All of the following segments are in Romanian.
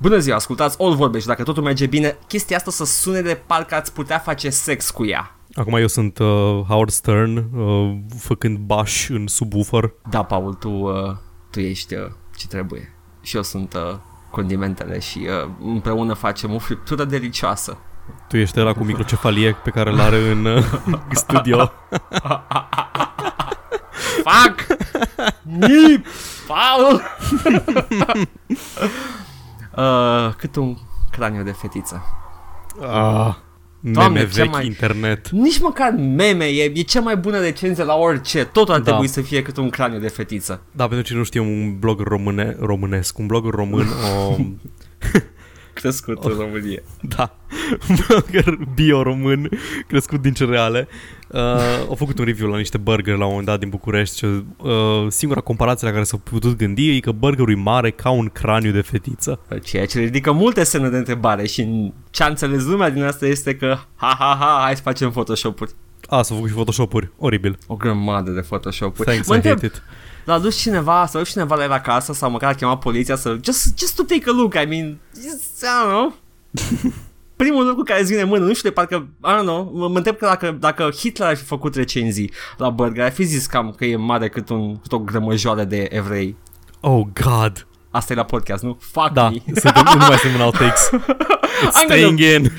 Bună ziua, ascultați All Vorbe și dacă totul merge bine, chestia asta să sune de parcă ați putea face sex cu ea. Acum eu sunt uh, Howard Stern, uh, făcând baș în subwoofer. Da, Paul, tu, uh, tu ești uh, ce trebuie. Și eu sunt uh, condimentele și uh, împreună facem o friptură delicioasă. Tu ești ăla cu microcefalie pe care îl are în uh, studio. Fac! Nip! Paul! uh, cât un craniu de fetiță. Ah, Doamne, meme ce vechi mai- internet. Nici măcar meme, e, e cea mai bună recenzie la orice. Totul ar Da. trebui să fie cât un craniu de fetiță. Da, pentru cine nu știe, un blog române, românesc, un blog român, o, Crescut în România. da, un blogger bio-român crescut din cereale. Uh, au făcut un review la niște burger la un moment dat din București și uh, singura comparație la care s-au putut gândi e că burgerul e mare ca un craniu de fetiță. Ceea ce ridică multe semne de întrebare și ce a înțeles lumea din asta este că ha ha ha, hai să facem Photoshop-uri. A, s-au făcut și Photoshop-uri. Oribil. O grămadă de Photoshop-uri. Thanks, mă I întreb, hate it. L-a dus cineva, s-a dus cineva la el acasă sau măcar a chemat poliția să just, just to take a look, I mean, just, I don't know. Primul lucru care îți vine în mână, nu știu de parcă, I don't know, mă, mă întreb că dacă, dacă Hitler ar fi făcut recenzii la burger, ar fi zis cam că e mare cât, un, cât o grămăjoară de evrei. Oh, God. Asta e la podcast, nu? Fuck Da, me. suntem, nu mai suntem în outtakes. It's I'm staying in.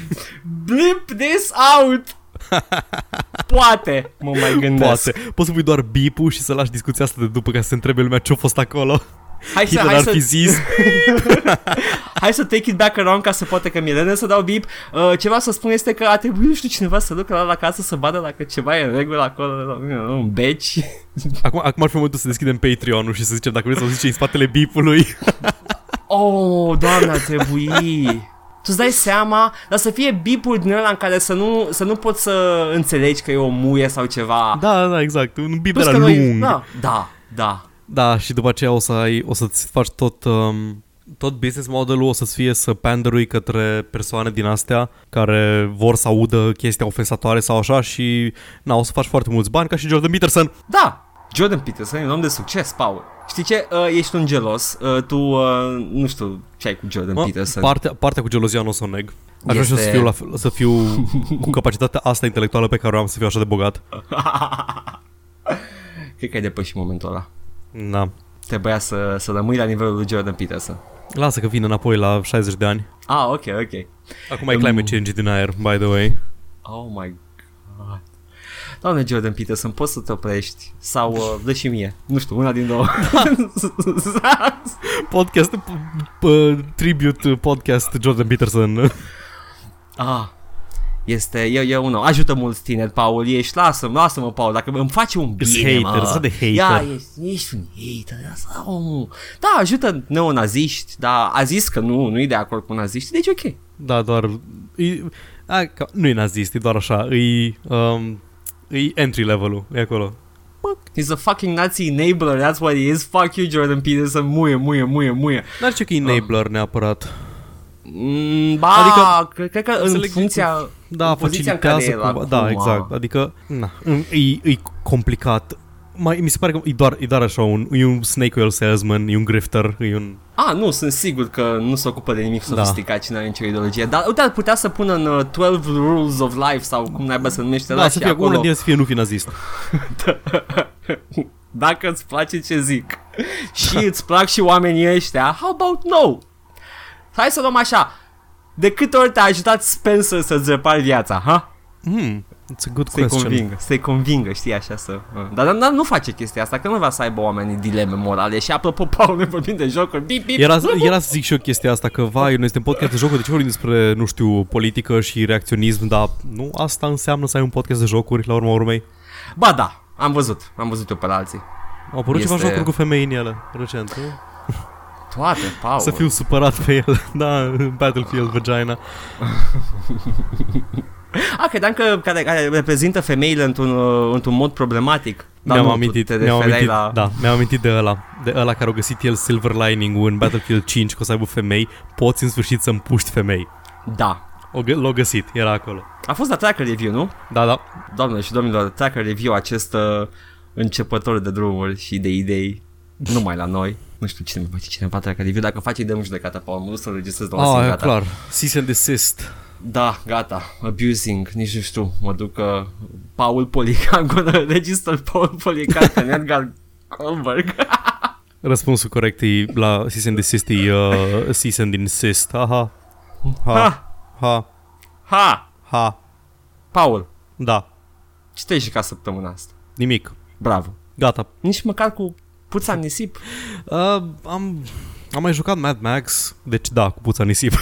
Blip this out! Poate, mă mai gândesc. Poate. Poți să pui doar bip și să lași discuția asta de după ca să se întrebe lumea ce-a fost acolo. Hai să, Hitler hai ar să, fi zis. hai să take it back around ca să poate că mi-e să dau bip. Uh, ce vreau să spun este că a trebuit, nu știu, cineva să ducă la, la casă să vadă dacă ceva e în regulă acolo, un beci. Acum, acum ar fi momentul să deschidem Patreon-ul și să zicem dacă vreți să auziți ce e în spatele bipului. Oh, doamne, ar trebui. Tu-ți dai seama, dar să fie bipuri din ăla în care să nu, să nu poți să înțelegi că e o muie sau ceva. Da, da, exact. Un bip Plus era că noi- lung. Da, da, da. Da, și după aceea o să ai, o să-ți faci tot, um, tot business modelul o să-ți fie să panderui către persoane din astea care vor să audă chestia ofensatoare sau așa și na, o să faci foarte mulți bani ca și Jordan Peterson. Da, Jordan Peterson e un om de succes, Paul. Știi ce? Uh, ești un gelos. Uh, tu, uh, nu știu ce ai cu Jordan Mă, Peterson. partea, partea cu gelozia nu o să o neg. Aș vrea și eu să Este- fiu, la, fel- să fiu cu capacitatea asta intelectuală pe care o am să fiu așa de bogat. Cred că ai depășit momentul ăla. Da. Trebuia să, să rămâi la nivelul lui Jordan Peterson. Lasă că vin înapoi la 60 de ani. Ah, ok, ok. Acum e climate change din aer, by the way. Oh my god. Doamne Jordan Peterson, poți să te oprești? Sau uh, dă și mie. Nu știu, una din două. Podcast, p- p- tribute podcast Jordan Peterson. ah, este, e, e unul. Ajută mulți tineri, Paul. Ești, lasă-mă, lasă-mă, Paul, dacă îmi face un Ești bine, hater, mă. sunt de hater. Ia, ești, ești un hater. Asta, oh. Da, ajută neonaziști, dar a zis că nu, nu e de acord cu naziști, deci ok. Da, doar... E, a, ca, nu e nazist, e doar așa. E, um, e entry level-ul, e acolo. He's a fucking Nazi enabler, that's what he is. Fuck you, Jordan Peterson, muie, muie, muie, muie. N-ar ce că e enabler neapărat. Mm, ba, Adică, adică, cred că în înțeleg Da, funcția în poziția în care facilitează e cumva. acum, Da, exact. Adică, na, e, e complicat. Mai, mi se pare că e doar, e doar așa, un, e un snake oil salesman, e un grifter, e un... Ah, nu, sunt sigur că nu se ocupă de nimic Da. sofisticat și nu are nicio ideologie. Dar uite, ar putea să pună în uh, 12 Rules of Life sau cum naiba să numește Da, ăla să și fie acolo. una din ele să fie nu fi nazist. Dacă îți place ce zic și îți plac și oamenii ăștia, how about no? Hai să luăm așa. De câte ori te-a ajutat Spencer să-ți repari viața, ha? Hmm, it's a good Să-i question. convingă, să-i convingă, știi, așa să... uh. Dar, dar, dar nu face chestia asta, că nu vrea să aibă oamenii dileme morale. Și apropo, Paul, ne vorbim de jocuri, bip, bip, Era, era să zic și eu chestia asta, că vai, noi suntem podcast de jocuri, de ce vorbim despre, nu știu, politică și reacționism, dar nu asta înseamnă să ai un podcast de jocuri, la urma urmei. Ba da, am văzut, am văzut eu pe la alții. Au apărut ceva Este- jocuri cu femei în ele, recent, nu? Toate, Paul. Să fiu supărat pe el, da, în Battlefield Vagina. A, credeam că care, care reprezintă femeile într-un, uh, într-un mod problematic. Dar mi-am nu, tu amintit, te mi-am refereai amintit, la... da, mi-am amintit de ăla, de ăla care a găsit el silver lining în Battlefield 5, că o să aibă femei, poți în sfârșit să împuști femei. da. O, gă- l-a găsit, era acolo. A fost la Tracker Review, nu? Da, da, Doamne și domnilor, Tracker Review, acest uh, începător de drumuri și de idei, numai la noi. Nu știu cine mai face cineva treacă review. Dacă faci, dăm judecata, Paul. Mă duc să registrez la o Ah, e gata. clar. Cease and desist. Da, gata. Abusing. Nici nu știu. Mă duc uh, Paul Polican. I'm gonna register Paul Polican pe Edgar Goldberg. Răspunsul corect e la cease and desist e uh, cease and insist. Aha. Ha. Ha! Ha. Ha! Ha. Paul, Da. ce te-ai jucat săptămâna asta? Nimic. Bravo. Gata. Nici măcar cu puța în nisip. Uh, am, am mai jucat Mad Max, deci da, cu puța nisip.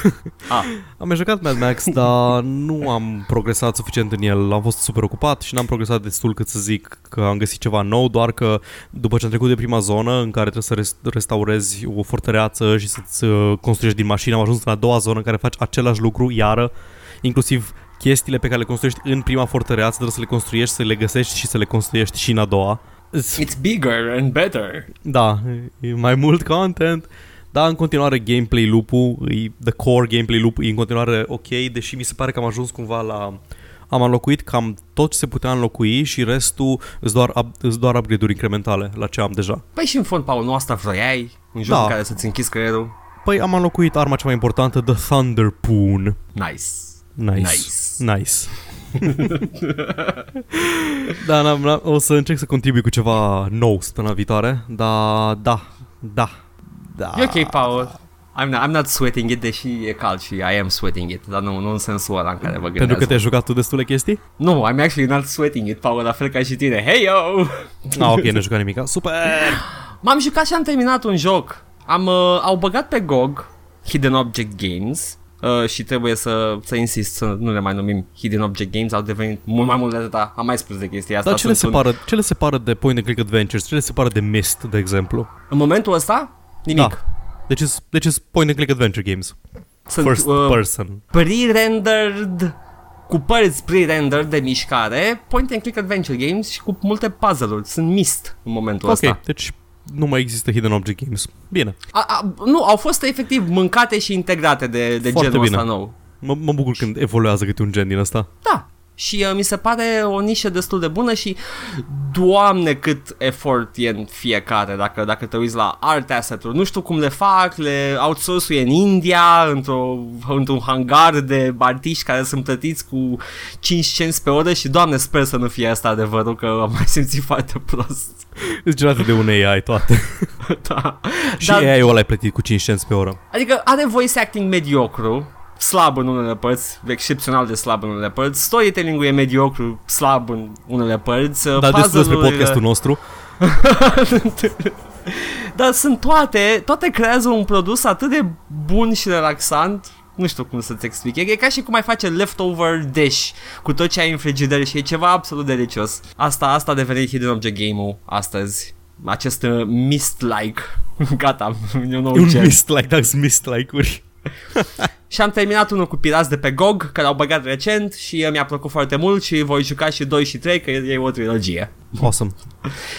Ah, am mai jucat Mad Max, dar nu am progresat suficient în el. Am fost super ocupat și n-am progresat destul cât să zic că am găsit ceva nou, doar că după ce am trecut de prima zonă în care trebuie să rest- restaurezi o fortăreață și să-ți uh, construiești din mașină, am ajuns în a doua zonă în care faci același lucru, iară, inclusiv chestiile pe care le construiești în prima fortăreață, trebuie să le construiești, să le găsești și să le construiești și în a doua. it's bigger and better. Da, e mai mult content. Da, în continuare gameplay loop-ul, e, the core gameplay loop e în continuare ok, deși mi se pare că am ajuns cumva la... Am înlocuit cam tot ce se putea înlocui și restul îs doar, up, îs doar upgrade-uri incrementale la ce am deja. Păi și în fond, Paul, nu asta vroiai? Un joc Da. în care să-ți închizi creierul? Păi am înlocuit arma cea mai importantă, The Thunder Poon. Nice. Nice. Nice. Nice. da, n-am, n-am, o să încerc să contribui cu ceva nou săptămâna viitoare, dar da, da, da. E ok, Paul. I'm not, I'm not sweating it, deși e cald și I am sweating it, dar nu, nu în sensul ăla în care vă gândeați. Pentru că te-ai jucat tu destule chestii? Nu, I'm actually not sweating it, Paul, la fel ca și tine. Hey, yo! Ah, ok, nu jucat nimic. Super! M-am jucat și am terminat un joc. Am, uh, au băgat pe GOG Hidden Object Games uh, și trebuie să, să insist să nu le mai numim Hidden Object Games, au devenit mult mai mult de atâta. Am mai spus de chestia asta. Dar ce le, Sunt un- separă, ce le separă de Point and Click Adventures? Ce le separă de Myst, de exemplu? În momentul ăsta, nimic. Da. Deci is, deci is Point and Click Adventure Games. Sunt First uh, person. pre-rendered cu părți pre-rendered de mișcare, point and click adventure games și cu multe puzzle-uri. Sunt mist în momentul Ok, ăsta. deci nu mai există Hidden Object Games. Bine. A, a, nu, au fost efectiv mâncate și integrate de, de Foarte genul bine. ăsta nou. Mă, mă bucur când evoluează câte un gen din ăsta. Da. Și uh, mi se pare o nișă destul de bună și doamne cât efort e în fiecare dacă, dacă te uiți la art asset-uri. Nu știu cum le fac, le outsource în India, într-o, într-un hangar de artiști care sunt plătiți cu 5 cenți pe oră și doamne sper să nu fie asta adevărul că am mai simțit foarte prost. Îți generate de un AI toate. da. Și AI-ul ăla ai plătit cu 5 cents pe oră. Adică are voice acting mediocru, slab în unele părți, excepțional de slab în unele părți, storytelling-ul e mediocru, slab în unele părți, Dar destul despre puzzle-urile- podcastul nostru. Dar sunt toate, toate creează un produs atât de bun și relaxant, nu știu cum să-ți explic. E, e ca și cum ai face leftover dish cu tot ce ai în frigider și e ceva absolut delicios. Asta, asta a devenit Hidden Object Game-ul astăzi. Acest uh, mist-like. Gata, e un nou E un gen. mist like, dați mist like-uri. Și am terminat unul cu pirați de pe GOG, care au băgat recent și uh, mi-a plăcut foarte mult și voi juca și 2 și 3, că e e o trilogie. Awesome.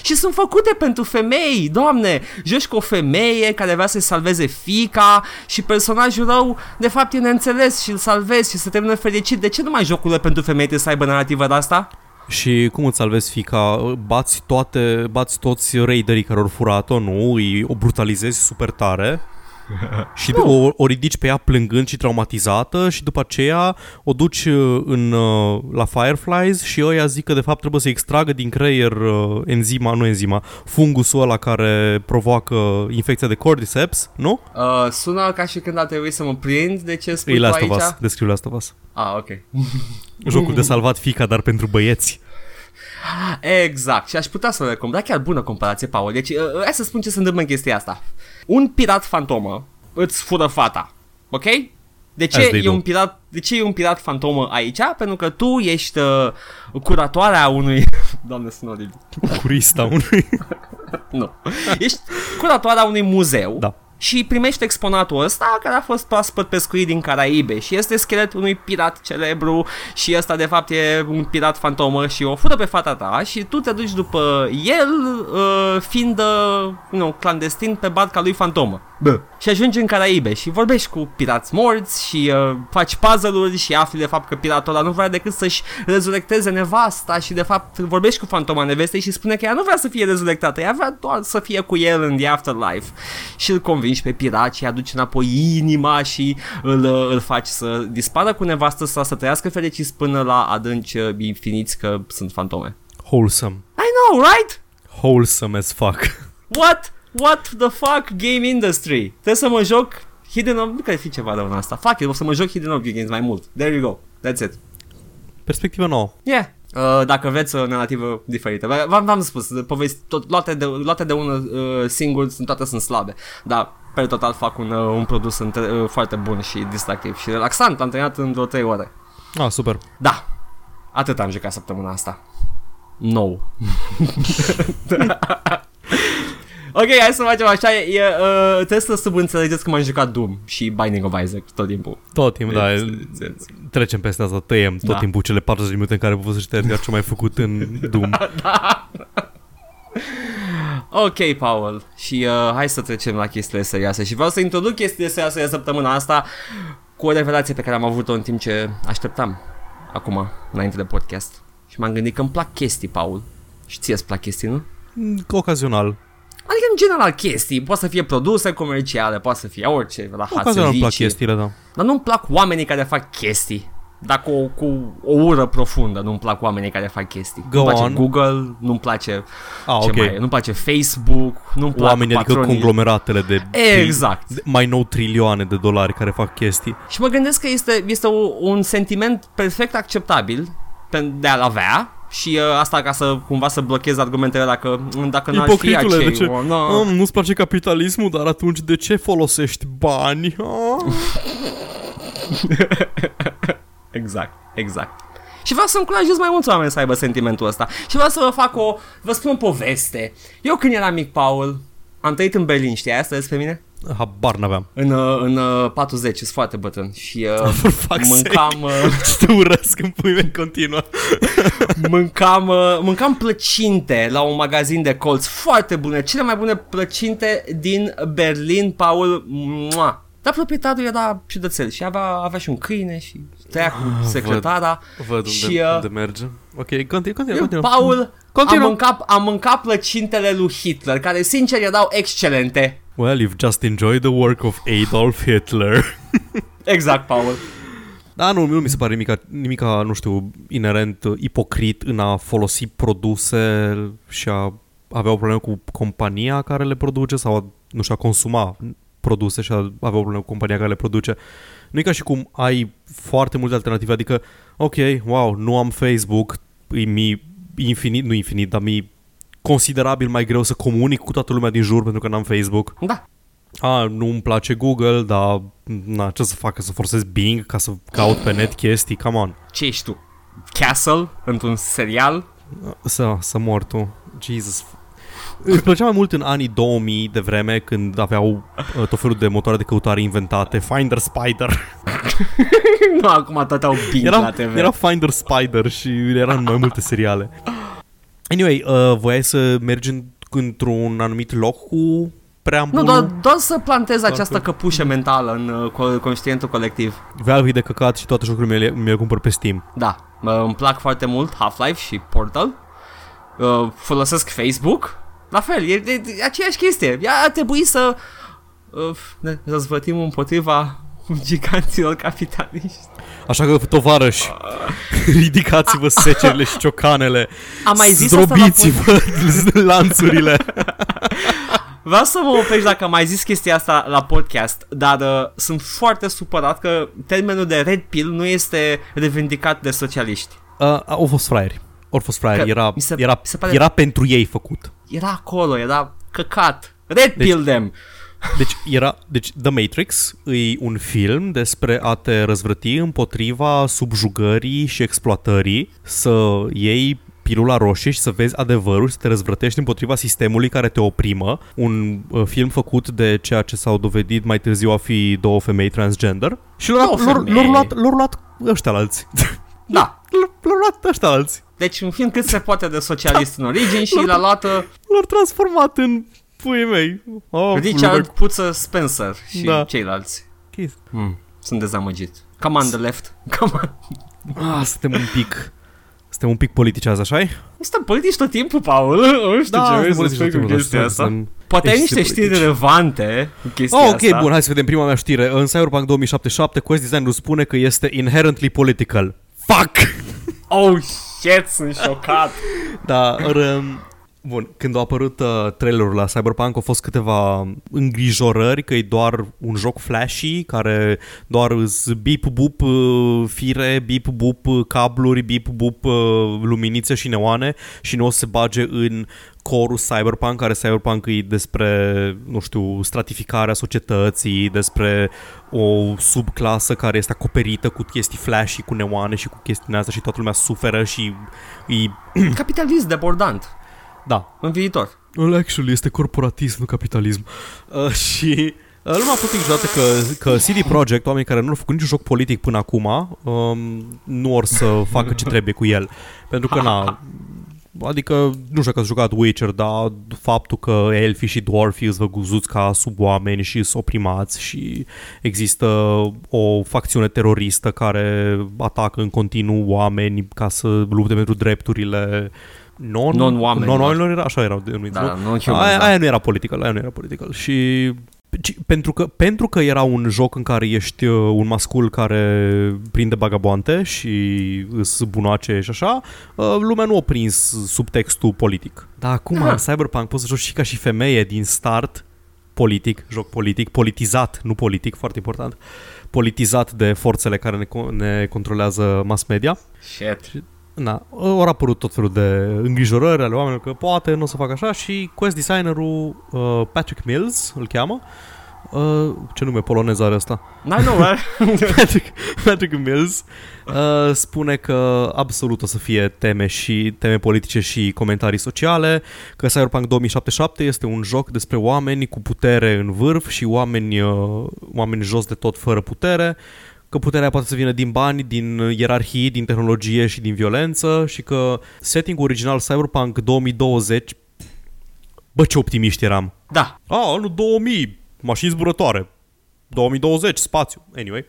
Și sunt făcute pentru femei, doamne, joci cu o femeie care vrea să-i salveze fica și personajul rău de fapt e neînțeles și îl salvezi și se termină fericit. De ce nu mai jocurile pentru femei trebuie să aibă narrativa de asta? Și cum îți salvezi fica? Bați toate, bați toți raiderii care au furat-o, nu? Îi, o brutalizezi super tare și o, o ridici pe ea plângând și traumatizată și după aceea o duci uh, în, uh, la Fireflies și ăia zic că de fapt trebuie să extragă din creier uh, enzima, nu enzima, fungusul ăla care provoacă infecția de cordyceps, nu? Uh, sună ca și când a trebuit să mă prind, de ce spui E tu Last aici? of Us, descriu Last of Us. Ah, ok. Jocul de salvat fica, dar pentru băieți. Exact, și aș putea să o recomand, dar chiar bună comparație, Paul. Deci, uh, hai să spun ce se întâmplă în chestia asta. Un pirat fantomă îți fură fata, ok? De As ce, they e do. un pirat, de ce e un pirat fantomă aici? Pentru că tu ești uh, curatoarea unui... Doamne, sunt oribil. Curista unui. Nu. Ești curatoarea unui muzeu Da. Și primește exponatul ăsta care a fost proaspăt pescuit din Caraibe și este scheletul unui pirat celebru și ăsta de fapt e un pirat fantomă și o fură pe fata ta și tu te duci după el uh, fiind uh, nu, clandestin pe barca lui fantomă. Bă. Și ajungi în Caraibe și vorbești cu pirați morți și uh, faci puzzle-uri și afli de fapt că piratul ăla nu vrea decât să-și rezurecteze nevasta și de fapt vorbești cu fantoma nevestei și spune că ea nu vrea să fie rezurectată, ea vrea doar să fie cu el în the afterlife. Și îl convingi pe pirat și aduci înapoi inima și îl, uh, îl faci să dispară cu nevastă sau să trăiască fericiți până la adânci uh, infiniți că sunt fantome. Wholesome. I know, right? Wholesome as fuck. What? What the fuck game industry? Trebuie să mă joc Hidden Ob... Nu cred fi ceva de una asta. Fuck it, o să mă joc Hidden Object Games mai mult. There you go. That's it. Perspectivă nouă. Yeah. Uh, dacă vreți o narrativă diferită. V-am, v-am spus, povesti tot, luate, de, luate de unul uh, singur, sunt, toate sunt slabe. Dar pe total fac un, uh, un produs între, uh, foarte bun și distractiv și relaxant. Am terminat în vreo 3 ore. Ah, super. Da. Atât am jucat săptămâna asta. Nou. Ok, hai să facem așa, e, e, uh, trebuie să subînțelegeți că m-am jucat Doom și Binding of Isaac tot timpul. Tot timpul, da. It's- it's- Trecem peste asta, tăiem tot Da. timpul cele 40 de minute în care vă văzut Edgar ce mai făcut în Doom. Ok, Paul, și uh, hai să trecem la chestiile serioase și vreau să introduc chestiile serioase de săptămâna asta cu o revelație pe care am avut-o în timp ce așteptam acum, înainte de podcast. Și m-am gândit că îmi plac chestii, Paul. Și ție îți plac chestii, nu? Mm, Ocazional. Adică în general chestii, poate să fie produse comerciale, poate să fie orice, la Ocazional îmi plac servicii. chestiile, da. Dar nu-mi plac oamenii care fac chestii. Dar cu, cu o ură profundă, nu-mi plac oamenii care fac chestii. Go nu-mi place on. Google, nu-mi place Ah, ce ok. mai e, nu-mi place Facebook, nu-mi plac Oamenii, adică patronii. conglomeratele de, Exact. de mai nou trilioane de dolari care fac chestii. Și mă gândesc că este, este o, un sentiment perfect acceptabil pe- de a-l avea și uh, asta ca să cumva să blochez argumentele dacă, dacă n-ar fi Ipocritule, acei, de ce? o, no. Ah, nu-ți place capitalismul, dar atunci de ce folosești bani? Ah. Exact, exact. Și vreau să încurajez mai mulți oameni să aibă sentimentul ăsta. Și vreau să vă fac o, vă spun o poveste. Eu când eram mic, Paul, am trăit în Berlin, știi asta despre mine? Habar n-aveam. În, uh, în uh, 40, sunt foarte bătrân și uh, For fuck's mâncam, uh, Ce te urăsc în pui mei continuă. mâncam, uh, mâncam plăcinte la un magazin de colț foarte bune, cele mai bune plăcinte din Berlin, Paul. Mua. Dar proprietarul era ciudățel și avea, avea și un câine și trăia cu secretara. Văd unde, Și, uh, unde merge. Ok, continue, continue, Eu, continue. Paul, am Continuă. mâncat, am mâncat plăcintele lui Hitler, care sincer erau excelente. Well, you've just enjoyed the work of Adolf Hitler. Exact, Paul. Da, nu, nu mi se pare nimica, nimica, nu știu, inerent uh, ipocrit în a folosi produse și a avea o problemă cu compania care le produce sau, a, nu știu, a consuma produse și a avea o problemă cu compania care le produce. Nu e ca și cum ai foarte multe alternative, adică, ok, wow, nu am Facebook, e mi infinit, nu infinit, dar mi considerabil mai greu să comunic cu toată lumea din jur pentru că n-am Facebook. Da. A, nu îmi place Google, dar na, ce să fac, să forsez Bing ca să caut pe net chestii, come on. Ce ești tu? Castle? Într-un serial? Să, să mor tu. Jesus. Îmi plăcea mai mult în anii 2000 de vreme când aveau uh, tot felul de motoare de căutare inventate, Finder Spider. nu, acum toate au bing la Era, TV. era Finder Spider și era în mai multe seriale. Anyway, uh, voiai să mergi în, într-un anumit loc cu preambulul? Nu, doar, doar să plantez Doar această că- căpușă mentală în uh, co- conștientul colectiv. Valve de căcat și toate jocurile mi-le, mi le cumpăr pe Steam. Da, mă, îmi plac foarte mult Half-Life și Portal. Uh, folosesc Facebook. La fel, e, e, e aceeași chestie. Ea ar trebui să uh, ne răzvătim împotriva giganților capitaliști. Așa că, tovarăși, ridicați-vă secerile și ciocanele, Am mai zis asta la zdrobiți-vă lanțurile. Vreau să mă oprești dacă am mai zis chestia asta la podcast, dar uh, sunt foarte supărat că termenul de red pill nu este revendicat de socialiști. Uh, au fost fraieri. Au fost fraieri. Că Era, mi se- era, mi se pare- era pentru ei făcut. Era acolo, era căcat. Red Deci- pill them. Deci, era, deci The Matrix e un film despre a te răzvrăti împotriva subjugării și exploatării, să iei pilula roșie și să vezi adevărul, să te răzvrătești împotriva sistemului care te oprimă. Un uh, film făcut de ceea ce s-au dovedit mai târziu a fi două femei transgender. Și lor, Două lor, femei. lor, luat, lor luat ăștia la alții. Da. Lor, lor luat ăștia la alții. Deci un film cât se poate de socialist în origine și l-a luat uh, L-au transformat în puii mei. Oh, Richard Puță Spencer și Da. ceilalți. Keith. Hmm. Sunt dezamăgit. Come on the left. Come on. Ah, suntem un pic... Suntem un pic politici azi, așa Suntem politici tot timpul, Paul. Nu știu ce vrei să spui cu chestia asta. Poate ai Ești niște știri politici. relevante cu chestia Oh, ok, asta. bun, hai să vedem prima mea știre. În Cyberpunk 2077, quest designerul spune că este inherently political. Fuck! Oh, shit, sunt șocat. Da, or, bun, când a apărut uh, trailerul la Cyberpunk au fost câteva îngrijorări că e doar un joc flashy care doar îs bip bup uh, fire, bip bup uh, cabluri, bip bup uh, luminițe și neoane și nu o să se bage în corul Cyberpunk, care Cyberpunk e despre, nu știu, stratificarea societății, despre o subclasă care este acoperită cu chestii flashy, cu neoane și cu chestii din astea și toată lumea suferă și e Capitalist debordant da. în viitor. Well, actually, este corporatism, nu capitalism. Uh, și uh, lumea a fost îngrijorată că, că CD Projekt, oamenii care nu au făcut niciun joc politic până acum, um, nu or să facă ce trebuie cu el. Pentru că, na, Adică, nu știu dacă ați jucat Witcher, dar faptul că elfii și dwarfii îți văguzuți ca sub oameni și sunt oprimați și există o facțiune teroristă care atacă în continuu oameni ca să lupte pentru drepturile non, Non-oamenilor. non-oamenilor era, așa erau denumiți, Da, nu? nu human, aia, da. aia nu era political, aia nu era political. Și ci- pentru că, pentru că era un joc în care ești uh, un mascul care prinde bagaboante și îs bunoace și așa, uh, lumea nu a prins subtextul politic. Dar acum, Da. în Cyberpunk, poți să joci și ca și femeie din start politic, joc politic, politizat, nu politic, foarte important, politizat de forțele care ne, co- ne controlează mass media. Shit. Na, au apărut tot felul de îngrijorări ale oamenilor că poate nu o să facă așa și quest designerul uh, Patrick Mills îl cheamă. Uh, ce nume polonez are ăsta? N-ai nu, eh? Patrick, Patrick Mills uh, spune că absolut o să fie teme și teme politice și comentarii sociale, că Cyberpunk 2077 este un joc despre oameni cu putere în vârf și oameni, uh, oameni jos de tot fără putere, că puterea poate să vină din bani, din ierarhii, din tehnologie și din violență și că setting original Cyberpunk 2020 Bă, ce optimiști eram. Da. A, anul 2000, mașini zburătoare. 2020, spațiu. Anyway.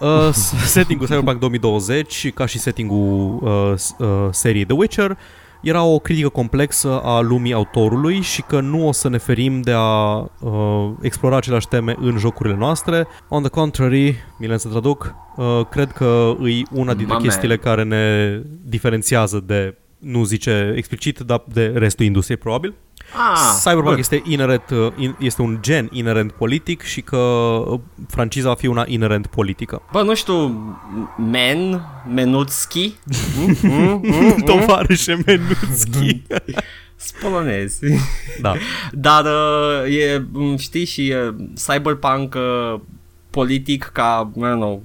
Uh, s- setting-ul Cyberpunk 2020, ca și setting-ul uh, s- uh, seriei The Witcher, era o critică complexă a lumii autorului și că nu o să ne ferim de a uh, explora aceleași teme în jocurile noastre. On the contrary, Milen să traduc, uh, cred că e una dintre Mame. chestiile care ne diferențiază de, nu zice explicit, dar de restul industriei probabil. Ah, Cyberpunk bă. este, inherent, uh, in- este un gen inerent politic și că uh, franciza va fi una inerent politică. Bă, nu știu, Men, Menutski, Mm, mm, mm, mm. Tovarășe Menuțchi. Sunt polonezi. da. Dar uh, e, m, știi, și e cyberpunk uh, politic ca, I don't know,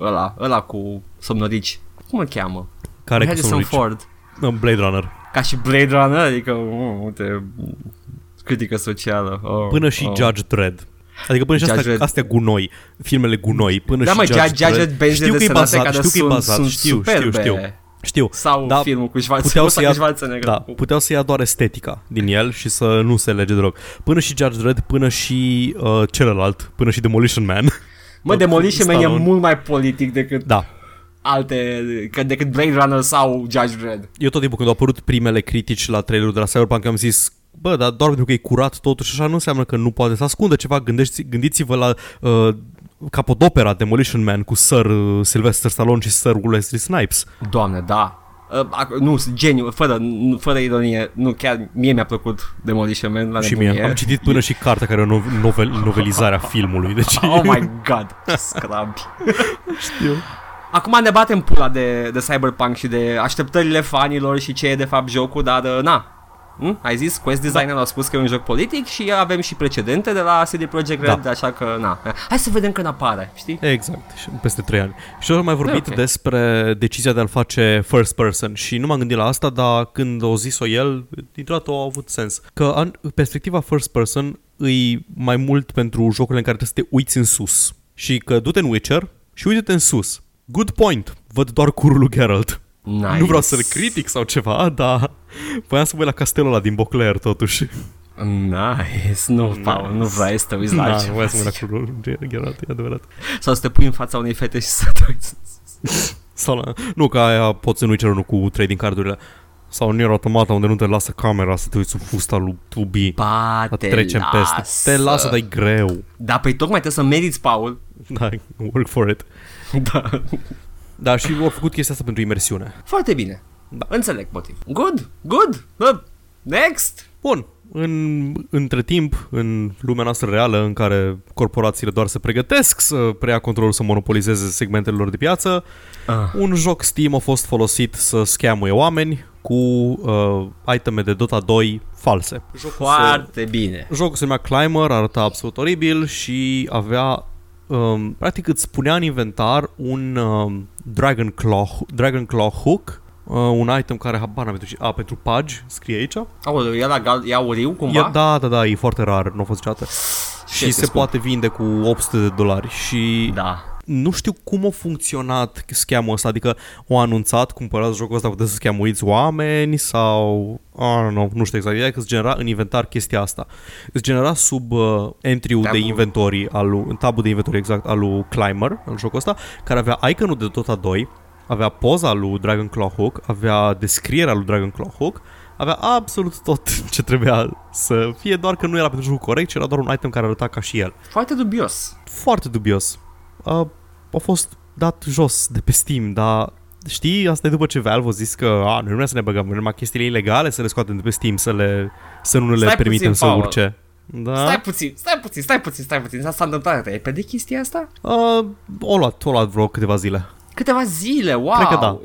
ăla, ăla cu somnorici. Cum îl cheamă? Care cu Harrison somnorici? Ford. Uh, Blade Runner. Ca și Blade Runner, adică, uh, uite, critică socială. Oh, Până și oh. Judge Dredd. Adică până și Judge astea, Dredd. astea gunoi, filmele gunoi, până Da, și mă, Judge, Judge, Judge Dredd, benzi Știu că e desenate bazat, care știu că e sunt, bazat, sunt știu, superbe. știu, știu. Știu. Sau Da, filmul cu puteau Schwarzenegger, să sau ia- cu Schwarzenegger. Da, puteau să ia doar estetica din el și să nu se lege deloc. Până și Judge Dredd, până și uh, celălalt, până și Demolition Man. Mă, Demolition Man e Stallone. mult mai politic decât Da, alte, că- decât Blade Runner sau Judge Dredd. eu tot timpul când au apărut primele critici la trailerul de la Cyberpunk am zis Bă, dar doar pentru că e curat totuși așa nu înseamnă că nu poate să ascundă ceva. Gândeți, gândiți-vă la uh, capodopera Demolition Man cu Sir uh, Sylvester Stallone și Sir Wesley Snipes. Doamne, da. Uh, ac- nu, geniu, fără, nu- fără ironie, nu, chiar mie mi-a plăcut Demolition Man la și nebunie. mie. Am citit până și cartea care e o nov- novel, novelizare a filmului. Deci Oh my god, ce scrabi. știu. Acum ne batem pula de, de Cyberpunk și de așteptările fanilor și ce e de fapt jocul, dar uh, na, Hm? Ai zis, Quest Designer a spus că e un joc politic și avem și precedente de la CD Projekt Red, Da. așa că, na. Hai să vedem când apare, știi? Exact, și peste 3 ani. Și am mai vorbit ok. despre decizia de a-l face first person și nu m-am gândit la asta, dar când o zis-o el, dintr-o dată a avut sens. Că în perspectiva first person îi mai mult pentru jocurile în care trebuie să te uiți în sus. Și că du-te în Witcher și uite-te în sus. Good point. Văd doar curul lui Geralt. Nice. Nu vreau să-l critic sau ceva, dar voiam să mă uit la castelul ăla din Beauclair totuși. Nice. Nu, Paul, nu vrei să te uiți la Da, altceva. voiam să mă uit la curul lui Geralt, e adevărat. Sau să te pui în fața unei fete și să te uiți. Sau la, nu, că aia poți în Witcher 1 cu trading cardurile. Sau în Nier Automata unde nu te lasă camera să te uiți sub fusta lui 2B. Ba, Dar te trecem lasă. peste. Te lasă, dar e greu. Da, păi tocmai trebuie să meriți, Paul. Da, work for it. Da. Da, și au făcut chestia asta pentru imersiune. Foarte bine. Da. Înțeleg motiv. Good, good. Bă, Next. Bun, în, între timp, în lumea noastră reală, în care corporațiile doar se pregătesc să preia controlul, să monopolizeze segmentele lor de piață, Ah. un joc Steam a fost folosit să scamuie oameni cu uh, iteme de Dota 2 false. Jocul se- Foarte bine. Jocul se numea Climber, arăta absolut oribil și avea um, practic îți spunea în inventar un um, Dragon Claw, Dragon Claw Hook, uh, un item care habar n-am pentru, a, pentru page, scrie aici. Aoleu, e la gal- e auriu cumva? E, da, da, da, e foarte rar, nu a fost niciodată. Și este se scump. poate vinde cu 800 de dolari și Da. Nu știu cum a funcționat scamul ăsta, adică au anunțat cumpărați jocul ăsta, puteți să scamuiți oameni sau... I don't know, nu știu exact, ideea e că îți genera în inventar chestia asta. Îți genera sub uh, entry-ul de Tabul. inventory, al lui, în tabul de inventory exact al lui Climber, al jocul ăsta, care avea iconul de Dota 2, avea poza lui Dragon Claw Hook, avea descrierea lui Dragon Claw Hook, avea absolut tot ce trebuia să fie, doar că nu era pentru jocul corect, ci era doar un item care arăta ca și el Foarte dubios. foarte dubios. Uh, a fost dat jos de pe Steam, dar știi, asta e după ce Valve a zis că a, noi nu vrem să ne băgăm, vrem numai chestiile ilegale să le scoatem de pe Steam, să, le, să nu ne le Stai permitem puțin, să Paul. urce. Da? Stai puțin, stai puțin, stai puțin, stai puțin. S-a întâmplat repede chestia asta? Uh, o luat, o luat vreo câteva zile. Câteva zile, wow. Cred că da.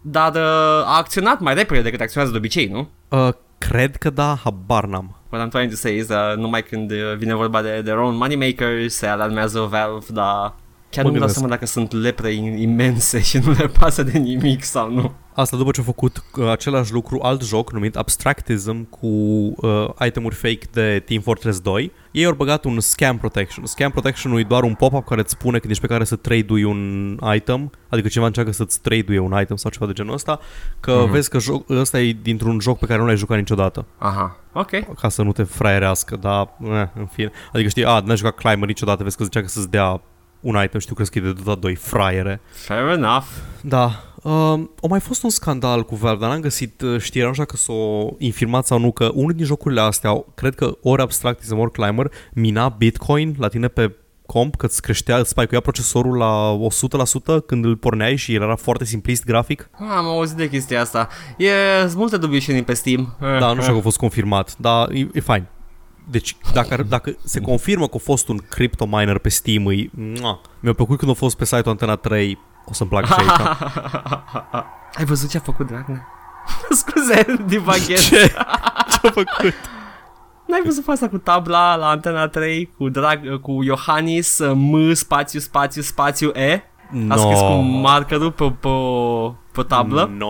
Dar uh, a acționat mai repede decât acționează de obicei, nu? Uh, cred că da, habar n-am. What I'm trying to say is uh, numai când uh, vine vorba de their own moneymakers se alarmează Valve, dar chiar Mă nu-mi dau gândesc. seama dacă sunt lepre im- imense și nu le pasă de nimic sau nu. Asta după ce a făcut uh, același lucru, alt joc numit Abstractism cu uh, itemuri fake de Team Fortress 2. Ei au băgat un Scam Protection. Scam Protection e doar un pop-up care îți spune când ești pe care să trade un item, adică cineva încearcă să-ți trade un item sau ceva de genul ăsta, că Mhm. mm-hmm. vezi că joc, ăsta e dintr-un joc pe care nu l-ai jucat niciodată, Aha, ok. ca să nu te fraierească, dar eh, în fine. Adică știi, a, n-ai jucat Climber niciodată, vezi că încearcă să-ți dea un item, știu, crezi că e de Dota 2, fraiere. Fair enough. Da. Uh, a mai fost un scandal cu Valve, dar n-am găsit uh, știrea, nu știu dacă s-o infirmat sau nu, că unul din jocurile astea, cred că ori Abstractism, ori Climber, mina Bitcoin la tine pe comp, că îți creștea, îți spike procesorul la 100% când îl porneai și el era foarte simplist grafic. Ah, Am auzit de chestia asta. E sunt multe dubișini pe Steam. Da, nu știu dacă a fost confirmat, dar e, e fain. Deci, dacă, dacă se confirmă că a fost un crypto miner pe Steam, e, mua. mi-a plăcut când a fost pe site-ul Antena 3, o să-mi placă și aici. Ai văzut ce a făcut Dragnea? Scuze, divaghez. Ce? Ce-a făcut? N-ai văzut fața cu tabla la Antena 3 cu, drag, cu Iohannis M spațiu spațiu spațiu E? A scris cu markerul pe, pe, pe tablă No.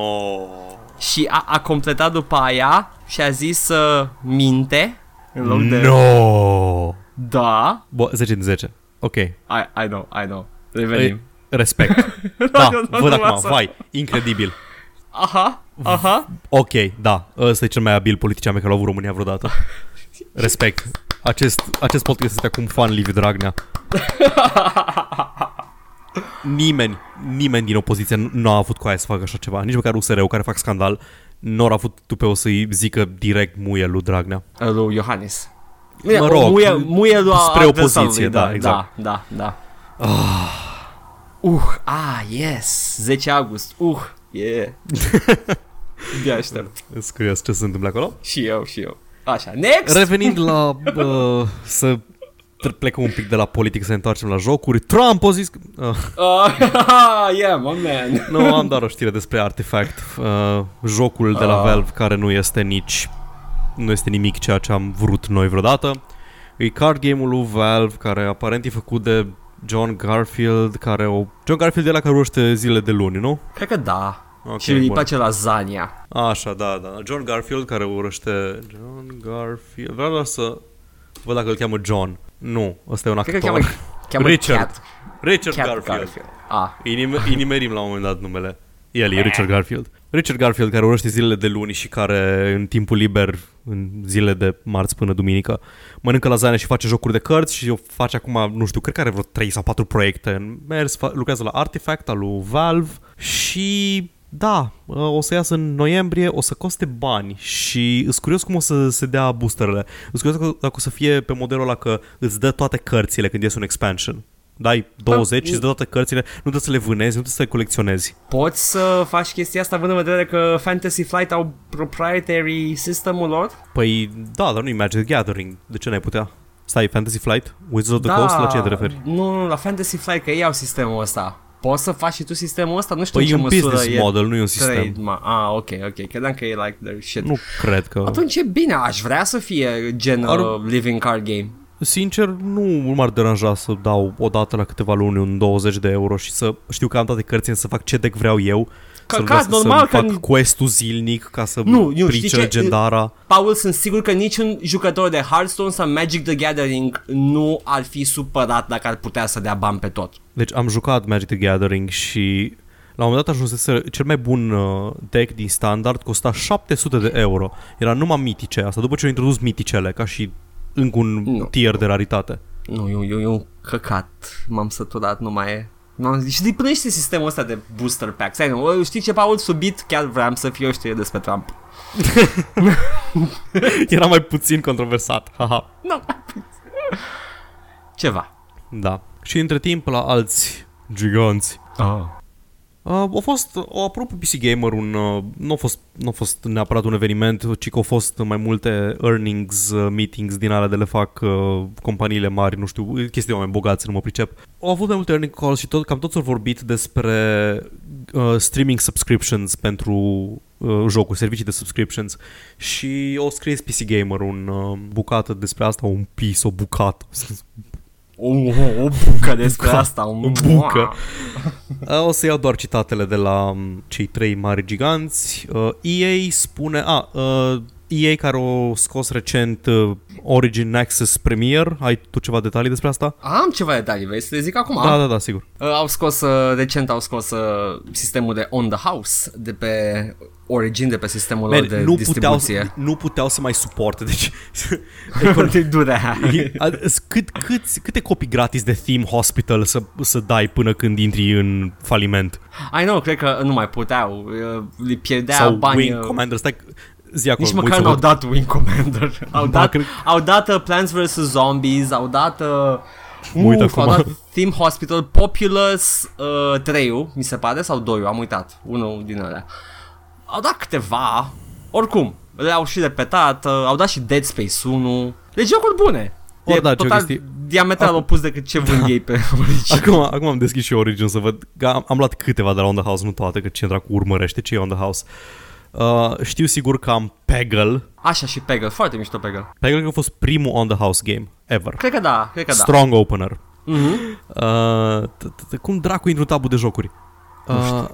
și a, a completat după aia și a zis uh, minte în loc de No. da. Bă, 10 din 10. Ok. I, I know, I know. Revenim. Respect. da, nu, nu, văd nu, acum. asta. Vai, incredibil. Aha, aha. Ok, da. Ăsta e cel mai abil politician pe care l-a avut România vreodată. Respect. Acest, acest podcast este acum fan Liviu Dragnea. Nimeni, nimeni din opoziție nu- nu a avut cu aia să facă așa ceva. Nici măcar USR-ul care fac scandal nu au avut tupeu să-i zică direct muie lui Dragnea. Lui Iohannis. Mă rog, muie, muie lui spre adversarului, opoziție, da, exact. Da, da, da. Uh, ah, yes, 10 august, uh, yeah. De aștept. Îți curios ce se întâmplă acolo? Și eu, și eu. Așa, next! Revenind la... Uh, să tre- plecăm un pic de la politică să ne întoarcem la jocuri. Trump a zis... că- Uh, Uh, yeah, my man. nu, am doar o știre despre Artifact. Uh, jocul de la Ah. Valve care nu este nici nu este nimic ceea ce am vrut noi vreodată. E card game-ul lui Valve, care aparent e făcut de John Garfield, care o... John Garfield e la care urăște zile de luni, nu? Cred că da. Ok, și îi bun. place lasagna. Așa, da, da. John Garfield care urăște... John Garfield... Vreau doar să văd dacă îl cheamă John. Nu, ăsta e un Cred că actor. cheamă, cheamă Richard. Cat, Richard Cat Garfield. Garfield. Ah, Îi nime- îi nimerim la un moment dat numele. El e Richard Garfield. Richard Garfield care urăște zilele de luni și care în timpul liber, în zile de marți până duminică, mănâncă lasagne și face jocuri de cărți și o face acum, nu știu, cred că are vreo 3 sau 4 proiecte în mers, fa- lucrează la Artifact, al lui Valve și da, o să iasă în noiembrie, o să coste bani și îs curios cum o să se dea boosterele. Îs curios dacă- dacă o să fie pe modelul ăla că îți dă toate cărțile când iese un expansion. Dai 20 și îți dă toate cărțile, nu trebuie să le vânezi, nu trebuie să le colecționezi. poți să faci chestia asta având în vedere că Fantasy Flight au proprietary systemul lor? Păi da, dar nu-i Magic the Gathering. De ce n-ai putea? Stai, Fantasy Flight? Wizards of the Coast? La ce te referi? Nu, nu, la Fantasy Flight, că ei au sistemul ăsta. Poți să faci și tu sistemul ăsta? Nu știu Păi în e ce un măsură business e model, nu e un sistem. trade, ah, ok, ok. Credeam că e like their shit. Nu cred că... Atunci e bine, aș vrea să fie gen Ar- uh, living card game. Sincer, nu m-ar deranja să dau o dată la câteva luni un 20 de euro și să știu că am toate cărțile, să fac ce deck vreau eu. Să Căcat, normal să că- fac quest-ul zilnic ca să Nu, eu price știi ce? legendara. Paul, sunt sigur că niciun jucător de Hearthstone sau Magic the Gathering nu ar fi supărat dacă ar putea să dea bani pe tot. Deci am jucat Magic the Gathering și la un moment dat ajunsese cel mai bun uh, deck din standard costa 700 de euro. Era numai mitice asta, după ce au introdus miticele, ca și încă un Nu. tier de raritate. Nu, eu, eu, eu căcat. M-am săturat, nu mai e. M-am, și de până și sistemul ăsta de booster packs. Ai, nu, știi ce, Paul? Subit chiar vreau să fiu o știre despre Trump. Era mai puțin controversat. Haha. Nu. Ceva. Da. Și între timp la alți giganți. Oh. Uh, a fost, a apărut pe PC Gamer un, uh, nu, a fost, nu a fost neapărat un eveniment, ci că au fost mai multe earnings uh, meetings din alea de le fac uh, companiile mari, nu știu, chestii de oameni bogați, nu mă pricep. Au avut mai multe earning calls și tot, cam toți au vorbit despre uh, streaming subscriptions pentru uh, jocuri, servicii de subscriptions și au scris PC Gamer un uh, bucată despre asta, un piece, o bucată, O, o, o bucă despre Bucă. asta. Un o bucă. Uh, O să iau doar citatele de la um, cei trei mari giganți. Uh, EA spune... A, uh, EA care a scos recent uh, Origin Access Premier. Ai tu ceva detalii despre asta? Am ceva detalii, vrei să le zic acum? Da, da, da, sigur. Uh, au scos, uh, recent au scos uh, sistemul de on the house de pe Origin, de pe sistemul lor Man, de nu, puteau, distribuție. nu puteau să mai suporte. Deci, Te durea. e- a- cât, cât, câte copii gratis de Theme Hospital să, să dai până când intri în faliment? I know, cred că nu mai puteau. uh, Le pierdea Sau bani. Wing uh, Commander, stai, zi acolo. Nici mă uit măcar să nu au văd. dat Wing Commander. Au, Da, dat, cred- au dat uh, Plants vs. Zombies, au dat... Uh, uit uf, au acum. dat Theme Hospital, Populous uh, 3 mi se pare, sau 2 am uitat. Unul din alea. Au dat câteva, oricum, le-au și repetat, uh, au dat și Dead Space 1. Deci jocuri bune. Or, e da, ce total chestii- diametral opus decât ce vând ei pe Origin. Acum, acum am deschis și Origin să văd că am, am luat câteva de la On The House, nu toate, că ce dracu urmărește ce e On The House. Uh, știu sigur că am Peggle. Așa și Peggle, foarte mișto Peggle. Peggle cred că a fost primul On The House game ever. Cred că da, cred că da. Strong opener. Mhm. Uh, t- t- Cum dracu intru în tabul de jocuri? Uh,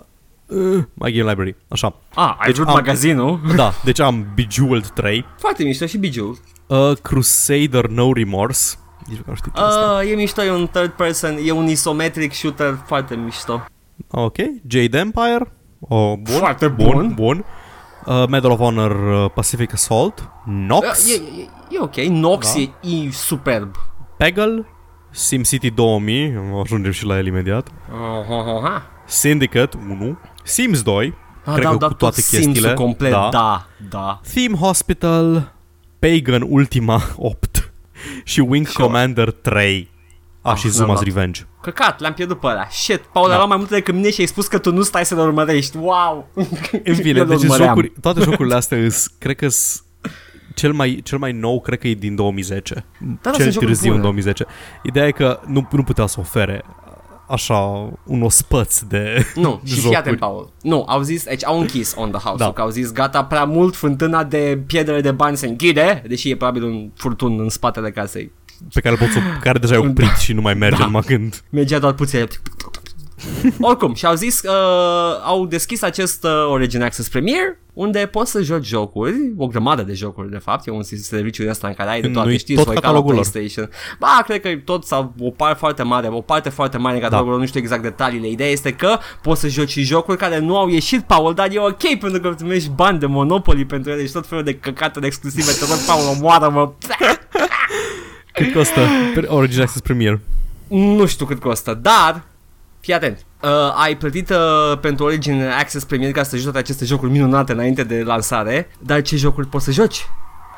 uh, My Game Library, așa. Ah, ai Deci vrut am- magazinul? Da, deci am Bejeweled 3, Foarte mișto și Bijou. uh, Crusader No Remorse. Nici nu știu ce asta. Uh, e mișto, e un third person, e un isometric shooter foarte mișto. Ok, Jade Empire. Oh, bun. Foarte bun. bun. bun. Uh, Medal of Honor uh, Pacific Assault. Nox. Uh, e, e, e ok, Nox Da. e, e superb. Peggle. SimCity 2000. Ajungem și la el imediat. Uh, ha, ha, ha. Syndicate 1. Sims 2. Ah, Cred da, că da, cu toate tot Sims-ul chestiile. complet, Da. da, da. Theme Hospital. Pagan Ultima 8. și Wing Și eu. Commander 3. A, Ah, și n-am Zuma's luat. Revenge. Căcat, le-am pierdut pe ăla. Shit, Paul, Da. da. luat mai multe decât mine și ai spus că tu nu stai să le urmărești. Wow! În fine, Eu le deci urmăream. jocuri, toate jocurile astea îs, cred că cel mai, cel mai nou cred că e din 2010. da, cel sunt jocuri târziu în bune. 2010. Ideea e că nu, nu putea să ofere așa un ospăț de Nu, și fii jocuri. atent, Paul. Nu, au zis, deci au închis On The House, Da. da. că au zis gata prea mult, fântâna de piedere de bani se închide, deși e probabil un furtun în spatele casei. Pe care, poți, să- care deja e oprit și nu mai merge Da. numai când... Mergea doar puțin. Oricum, și au zis că uh, au deschis acest uh, Origin Access Premier unde poți să joci jocuri, o grămadă de jocuri de fapt, e un serviciu de ăsta în care ai de toate, Nu-i știți tot voi ca la catalogul lor. PlayStation. Ba, cred că tot sau o parte foarte mare, o parte foarte mare în catalogul Da. lor, nu știu exact detaliile. Ideea este că poți să joci și jocuri care nu au ieșit, Paul, dar e ok pentru că primești bani de Monopoly pentru ele și tot felul de căcaturi exclusive. Te rog, Paul, omoară-mă! Cât costă Origin Access Premier? Nu știu cât costă, dar fii atent. Uh, ai plătit uh, pentru Origin Access Premier ca să joci toate aceste jocuri minunate înainte de lansare, dar ce jocuri poți să joci?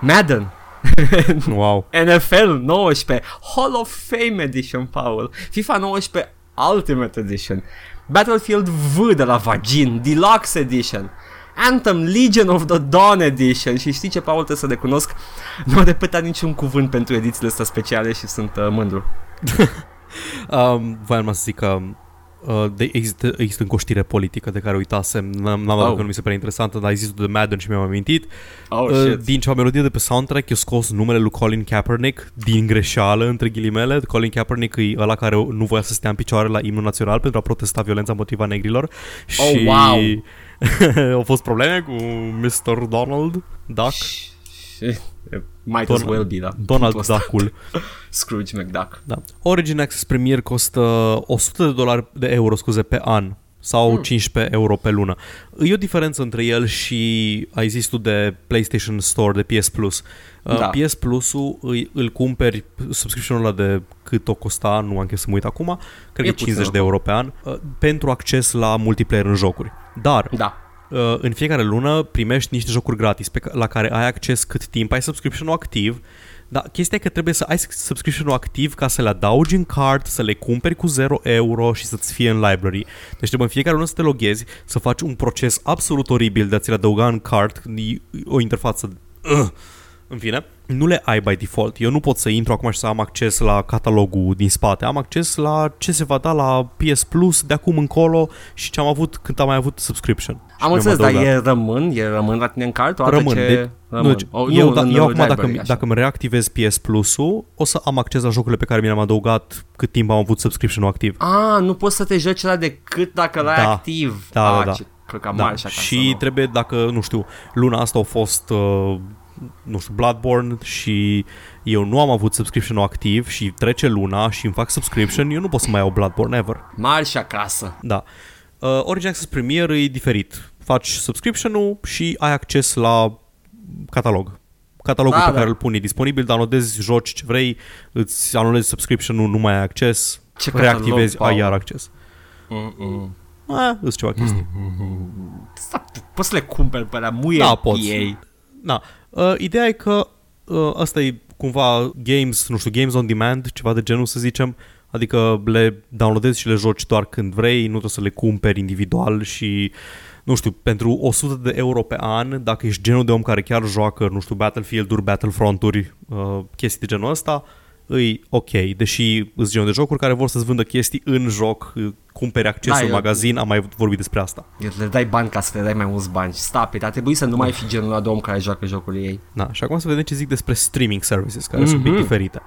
Madden, Wow. NFL 19, Hall of Fame Edition, Paul, FIFA 19 Ultimate Edition, Battlefield V de la Vagin, Deluxe Edition, Anthem Legion of the Dawn Edition și știi ce, Paul, trebuie să recunosc, nu am repetat niciun cuvânt pentru edițiile astea speciale și sunt uh, mândru. Um, voiam numai să zic că uh, de, există, există încă o știre politică de care uitasem, n-am, n-am oh. Oh. că nu mi se pare interesantă, dar există de Madden și mi-am amintit. Oh, uh, shit. din cea melodie de pe soundtrack, eu scos numele lui Colin Kaepernick din greșeală, între ghilimele. Colin Kaepernick e ăla care nu voia să stea în picioare la imnul național pentru a protesta violența împotriva negrilor. și wow. au fost probleme cu Mr. Donald Duck. Și- Might as Don- well be, da. Donald Punctul ăsta. Duckul. Scrooge McDuck. Da. Origin Access Premier costă 100 de dolari de euro, scuze, pe an sau Hmm. 15 euro pe lună. E o diferență între el și ai zis tu de PlayStation Store, de PS Plus. Uh, Da. PS Plus-ul îi, îl cumperi, subscription-ul ăla de cât o costa, nu am chef să mă uit acum, cred E că e 50 puțin, de euro pe an, uh, pentru acces la multiplayer în jocuri. Dar Da. uh, în fiecare lună primești niște jocuri gratis pe ca- la care ai acces cât timp ai subscription-ul activ. Dar chestia e că trebuie să ai subscription-ul activ ca să le adaugi în card, să le cumperi cu 0 euro și să-ți fie în library. Deci trebuie în fiecare lună să te loghezi, să faci un proces absolut oribil de a ți le adăuga în card, e o interfață uh, în fine, nu le ai by default. Eu nu pot să intru acum și să am acces la catalogul din spate. Am acces la ce se va da la PS Plus de acum încolo și ce am avut când am mai avut subscription. Și Am mi-am înțeles, dar adăugat. e rămân, e rămân la tine în cart, toate Rămân, ce... de- rămân. Nu, deci, Oh, eu, da, în eu acum library, dacă, așa. dacă îmi reactivez PS Plus-ul, o să am acces la jocurile pe care mi le-am adăugat cât timp am avut subscription-ul activ. Ah, nu poți să te joci la decât dacă l-ai Da. activ. Da, ah, da, da. Ce căcam Da. mare și acasă, Și nu. trebuie, dacă, nu știu, luna asta a fost, uh, nu știu, Bloodborne și eu nu am avut subscription-ul activ și trece luna și îmi fac subscription, eu nu pot să mai iau Bloodborne ever. Mari și acasă. Da. Uh, Origin Access Premier e diferit. Faci subscription-ul și ai acces la catalog. Catalogul Da, pe da. care îl puni e disponibil, downloadezi, joci ce vrei, îți anulezi subscription-ul, nu mai ai acces, Ce catalog, reactivezi, ai Paul. iar acces. Mm-mm. Ah, îți ceva chestii. Asta Poți să le cumperi pe la muie Da, poți. ei. Da. Uh, ideea e că uh, asta e cumva games, nu știu, games on demand, ceva de genul să zicem, adică le downloadezi și le joci doar când vrei, nu trebuie să le cumperi individual și nu știu, pentru 100 de euro pe an, dacă ești genul de om care chiar joacă, nu știu, Battlefield-uri, Battlefront-uri, uh, chestii de genul ăsta, îi ok, deși îți genul de jocuri care vor să-ți vândă chestii în joc, uh, cumperi acces Da, în eu- magazin, am mai vorbit despre asta. Le dai bani ca să le dai mai mulți bani. Stop it. Ar trebui să nu mai fi genul ăla de om care joacă jocurile ei. Da, și acum să vedem ce zic despre streaming services, care mm-hmm. sunt un pic Mhm. diferite.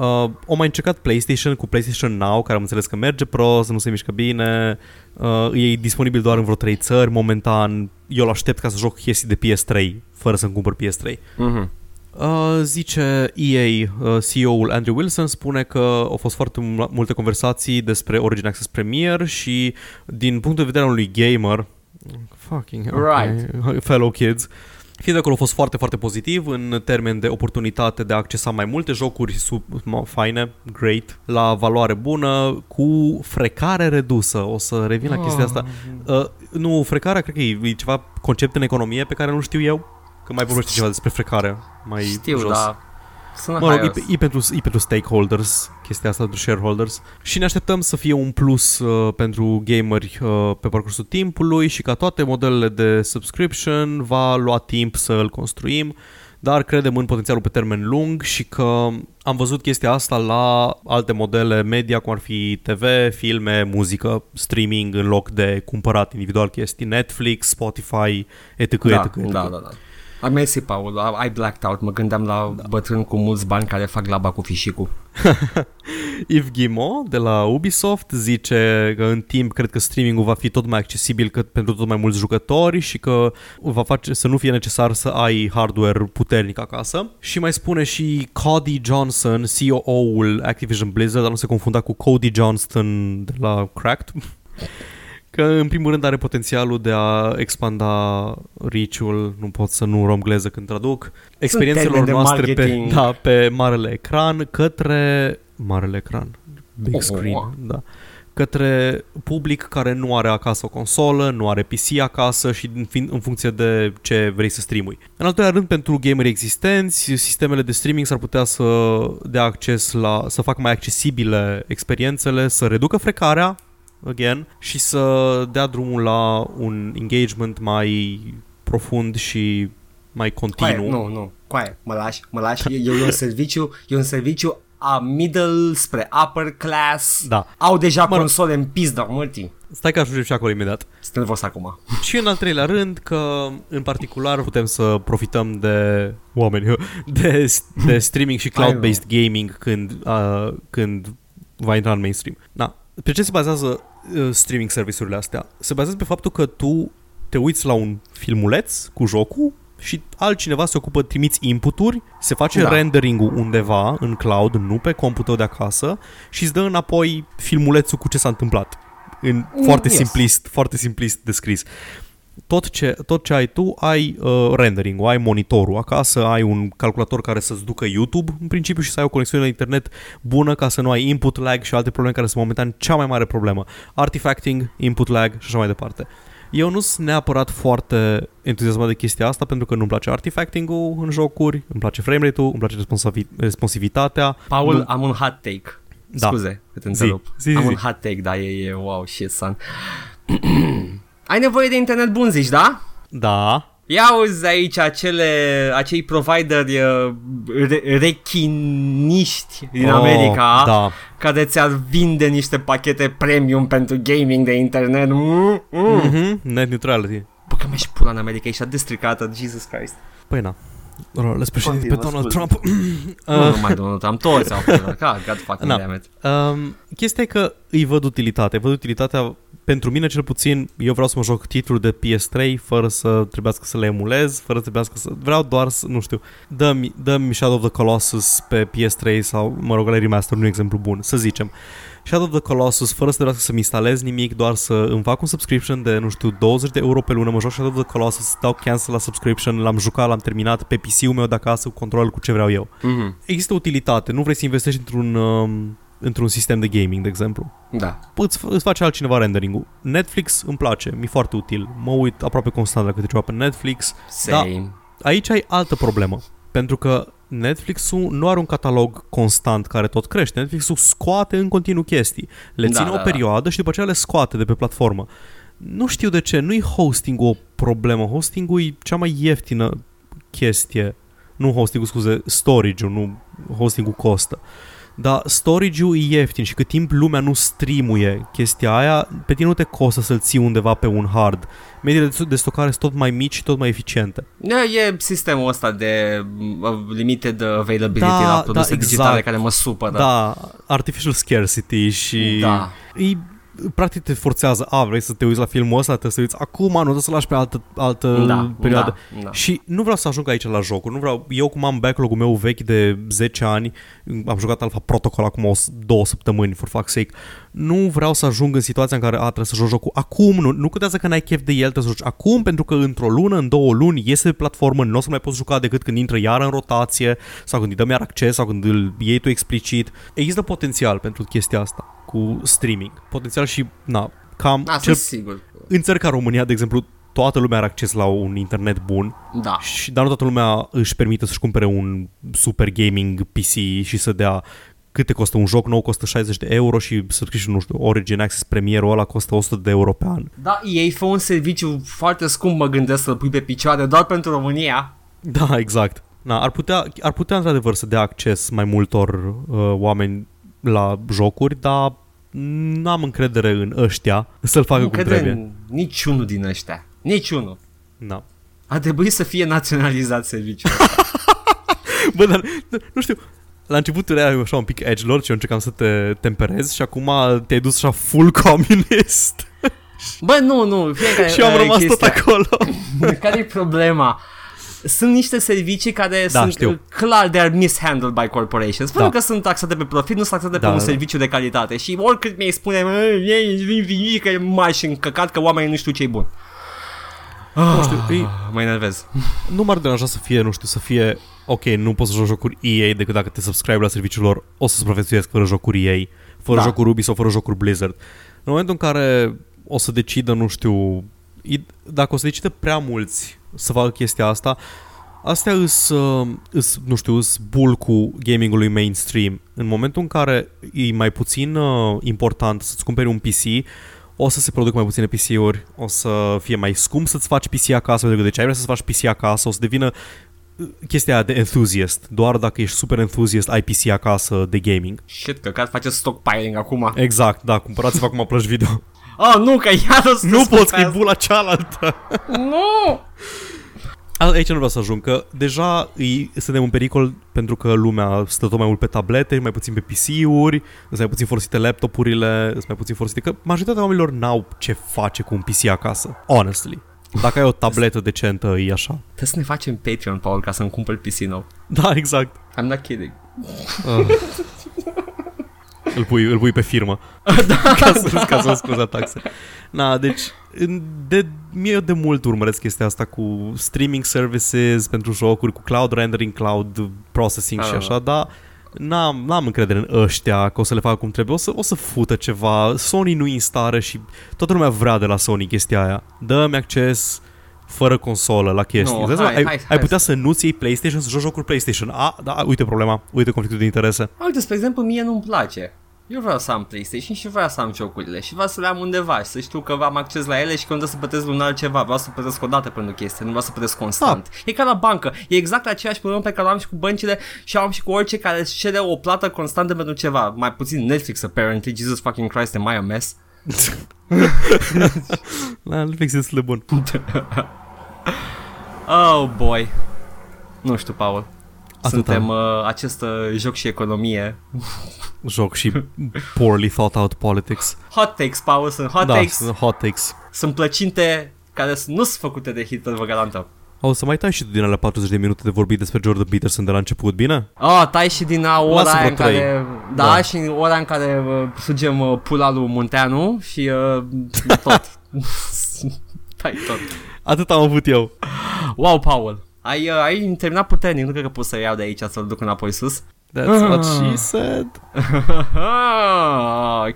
Uh, o mai încercat PlayStation cu PlayStation Now, care am înțeles că merge prost, nu se mișcă bine, uh, e disponibil doar în vreo 3 țări momentan, eu îl aștept ca să joc chestii de PS3, fără să-mi cumpăr PS3. Mm-hmm. Uh, zice EA, uh, CEO-ul Andrew Wilson spune că au fost foarte mu- multe conversații despre Origin Access Premier și din punctul de vedere al unui gamer, fucking okay, fellow kids, feedback-ul a fost foarte, foarte pozitiv în termen de oportunitate de a accesa mai multe jocuri sub, ma- faine, great, la valoare bună, cu frecare redusă. O să revin la chestia asta. Uh, nu, frecarea cred că e, e ceva concept în economie pe care nu știu eu. Că mai vorbește ceva despre frecare mai Știu, jos. da. Sună Mă rog, e, haios. pe- e, pentru, e pentru stakeholders, chestia asta, pentru shareholders. Și ne așteptăm să fie un plus uh, pentru gameri uh, pe parcursul timpului și ca toate modelele de subscription va lua timp să îl construim. dar credem în potențialul pe termen lung și că am văzut chestia asta la alte modele media, cum ar fi TV, filme, muzică, streaming în loc de cumpărat individual chestii, Netflix, Spotify, etc. Da, etc. etc. da, da, da. A, mersi, Paul, ai blacked out. Mă gândeam la da. bătrân cu mulți bani care fac laba cu fișicul. Yves Guillemot de la Ubisoft zice că în timp cred că streamingul va fi tot mai accesibil cât pentru tot mai mulți jucători și că va face să nu fie necesar să ai hardware puternic acasă. Și mai spune și Cody Johnson, CEO-ul Activision Blizzard, dar nu se confunda cu Cody Johnston de la Cracked. Că în primul rând are potențialul de a expanda reach-ul, nu pot să nu romgleză când traduc, experiențelor noastre pe, da, pe marele ecran către marele ecran, big oh, screen, oh. da. Către public care nu are acasă o consolă, nu are PC acasă și în, fin, în funcție de ce vrei să streamui. În al doilea rând, pentru gameri existenți, sistemele de streaming s-ar putea să dea acces la, să facă mai accesibile experiențele, să reducă frecarea, again, și să dea drumul la un engagement mai profund și mai continuu. Coaie, nu, nu, coaie, mă lași, mă lași, e, e un serviciu, e un serviciu a middle spre upper class. Da. Au deja mă console în pizda, mărtii. Stai că ajungem și acolo imediat. Sunt nervos acum. Și în al treilea rând că în particular putem să profităm de oameni, de, de streaming și cloud-based gaming când, uh, când va intra în mainstream. Da. Pe ce se bazează uh, streaming serviciurile astea? Se bazează pe faptul că tu te uiți la un filmuleț cu jocul și altcineva se ocupă, trimiți inputuri, se face da. rendering-ul undeva în cloud, nu pe computer de acasă și îți dă înapoi filmulețul cu ce s-a întâmplat. În mm, foarte yes. simplist, foarte simplist descris. Tot ce, tot ce ai tu, ai uh, rendering ai monitorul acasă, ai un calculator care să-ți ducă YouTube în principiu și să ai o conexiune la internet bună ca să nu ai input lag și alte probleme care sunt momentan cea mai mare problemă. Artifacting, input lag și așa mai departe. Eu nu sunt neapărat foarte entuziasmat de chestia asta pentru că nu-mi place artifacting-ul în jocuri, îmi place framerate-ul, îmi place responsavi- responsivitatea. Paul, nu... am un hot take. Da. Scuze că te întrerup. Zi, zi, am zi. un hot take, da, e, e wow, shit, son. Ai nevoie de internet bun, zici, da? Da. Ia uzi aici acele, acei provideri uh, re- rechiniști din oh, America da. care ți-ar vinde niște pachete premium pentru gaming de internet. Mm, mm. Mm-hmm. Net neutrality. Bă, că mi-aș pula în America, e așa destricată, Jesus Christ. Păi na. Let's președinte pe Donald Trump. nu, nu mai Donald Trump, toți au fost, God fucking damn it. Um, chestia e că îi văd utilitate, văd utilitatea pentru mine cel puțin, eu vreau să mă joc titluri de PS3 fără să trebuiască să le emulez, fără să trebuiască să... Vreau doar să, nu știu, dă-mi, dă-mi Shadow of the Colossus pe PS3 sau, mă rog, la remaster, un exemplu bun, să zicem. Shadow of the Colossus, fără să trebuiască să-mi instalez nimic, doar să îmi fac un subscription de, nu știu, 20 de euro pe lună, mă joc Shadow of the Colossus, dau cancel la subscription, l-am jucat, l-am terminat pe PC-ul meu de acasă, cu control cu ce vreau eu. Mm-hmm. Există utilitate, nu vrei să investești într-un... Um, într-un sistem de gaming, de exemplu. Da. Îți, îți face altcineva rendering-ul. Netflix îmi place, mi-e foarte util. Mă uit aproape constant la câte ceva pe Netflix. Same. Da, aici ai altă problemă. Pentru că Netflix-ul nu are un catalog constant care tot crește. Netflix-ul scoate în continuu chestii. Le da, ține da, o da. perioadă da. și după aceea le scoate de pe platformă. Nu știu de ce, nu-i hosting o problemă. Hosting-ul e cea mai ieftină chestie. Nu hosting-ul, scuze, storage-ul, nu hosting-ul costă. Uh, dar storage-ul e ieftin și cât timp lumea nu streamuie chestia aia, pe tine nu te costă să-l ții undeva pe un hard. Mediile de stocare sunt tot mai mici și tot mai eficiente. E sistemul ăsta de uh, limited availability da, la produse da, exact. digitale care mă supără. Da, artificial scarcity și... Da. E practic te forțează, a, vrei să te uiți la filmul ăsta, trebuie să uiți acum, nu trebuie să lași pe altă, altă da, perioadă. Da, da. Și nu vreau să ajung aici la jocuri, nu vreau, eu cum am backlog-ul meu vechi de 10 ani, am jucat Alpha Protocol acum o, două săptămâni, for fuck's sake, nu vreau să ajung în situația în care a, trebuie să joc jocul acum, nu, nu contează că n-ai chef de el, trebuie să joci acum, pentru că într-o lună, în două luni, iese pe platformă, nu o să mai poți juca decât când intră iar în rotație, sau când îi dăm iar acces, sau când îl iei tu explicit. Există potențial pentru chestia asta cu streaming. Potențial și, na, cam... A, cel, sigur. În țări ca România, de exemplu, toată lumea are acces la un internet bun, da. și, dar nu toată lumea își permite să-și cumpere un super gaming PC și să dea câte costă un joc nou, costă 60 de euro și subscription, nu știu, Origin Access Premierul ăla costă 100 de euro pe an. Da, ei fă un serviciu foarte scump, mă gândesc să-l pui pe picioare doar pentru România. Da, exact. Na, ar putea, ar putea într-adevăr să dea acces mai multor uh, oameni la jocuri, dar n-am încredere în ăștia să-l facă Nu cum crede trebuie. în niciunul din ăștia. Niciunul. Na. A trebuit să fie naționalizat serviciul. Bă, dar, nu știu, la început era așa un pic edgelord și eu încercam să te temperez și acum te-ai dus așa full communist Bă, nu, nu, fiecare și eu am uh, rămas tot chestia. acolo. Care e problema? Sunt niște servicii care Da, sunt știu. uh, clar they are mishandled by corporations. Pentru Da. că sunt taxate pe profit, nu sunt taxate Da, pe un da. serviciu de calitate. Și oricât mi-ai spune, "Mă, ei, vin, vin, că e mai și încăcat că oamenii nu știu ce e bun. Nu știu, e, Mă enervez. nu m-ar deranja să fie, nu știu, să fie ok, nu poți să joci jocuri EA decât dacă te subscribe la serviciul lor, o să supraviețuiesc fără jocuri EA, fără Da. jocuri Ubisoft, fără jocuri Blizzard. În momentul în care o să decidă, nu știu, i- dacă o să decidă prea mulți să facă chestia asta, astea îs, uh, îs nu știu, îs bulcul gamingului mainstream. În momentul în care e mai puțin uh, important să-ți cumperi un PC, o să se producă mai puține PC-uri, o să fie mai scump să-ți faci PC acasă, pentru că de ce ai vrea să-ți faci PC acasă, o să devină uh, chestia aia de enthusiast. Doar dacă ești super enthusiast, ai PC acasă de gaming. Shit, căcat, face stockpiling acum. Exact, da, cumpărați-vă acum plăci video. Oh, nu, că iar o să nu spun poți, pe că e asta. bula cealaltă. Nu! A- Aici nu vreau să ajung, că deja îi, suntem în pericol pentru că lumea stă tot mai mult pe tablete, mai puțin pe PC-uri, sunt mai puțin folosite laptopurile, sunt mai puțin folosite, că majoritatea oamenilor n-au ce face cu un PC acasă, honestly. Dacă ai o tabletă decentă, e așa. Trebuie să ne facem Patreon, Paul, ca să-mi cumpăr PC nou. Da, exact. I'm not kidding. Uh. Îl, pui, îl pui pe firmă da, ca, să, ca să scuza taxe. Na, deci în- de, mie de mult urmăresc chestia asta cu streaming services pentru jocuri, cu cloud rendering, cloud processing și Ah. așa, dar n-am, n-am încredere în ăștia că o să le facă cum trebuie. O să, o să fută ceva. Sony nu e în stare și toată lumea vrea de la Sony chestia aia. Dă-mi acces fără consolă la chestii. Nu, Îți dai seama? hai, ai, hai, ai hai putea să- să nu-ți iei PlayStation, să joci jocuri PlayStation. A, da, uite problema, uite conflictul de interese. Uite, spre exemplu, mie nu-mi place. Eu vreau să am PlayStation și vreau să am jocurile și vreau să le am undeva și să știu că am acces la ele și că nu trebuie să plătesc lunar ceva. Vreau să plătesc o dată pentru chestie, nu vreau să plătesc constant. Ah. E ca la bancă. E exact aceeași problemă pe care o am și cu băncile și am și cu orice care își cere o plată constantă pentru ceva. Mai puțin Netflix, apparently. Jesus fucking Christ, am I a mess? La Netflix e destul de bun. Oh boy. Nu știu, Paul. Atâta. Suntem uh, acest uh, joc și economie. Joc și poorly thought out politics. Hot takes, Paul, sunt hot da, takes. sunt hot takes. Sunt plăcinte care s- nu sunt făcute de Hitler, vă garantăm. O să mai tai și tu din alea 40 de minute de vorbit despre Jordan Peterson de la început, bine? Oh, tai și din a ora Lasă aia vreo în care... trei. Da, Da. și în ora în care uh, sugem uh, pula lui Munteanu și uh, tot. tai tot. Atât am avut eu. Wow, Paul. Ai, uh, ai terminat puternic, nu cred că pot să iau de aici să-l duc înapoi sus. That's what she said.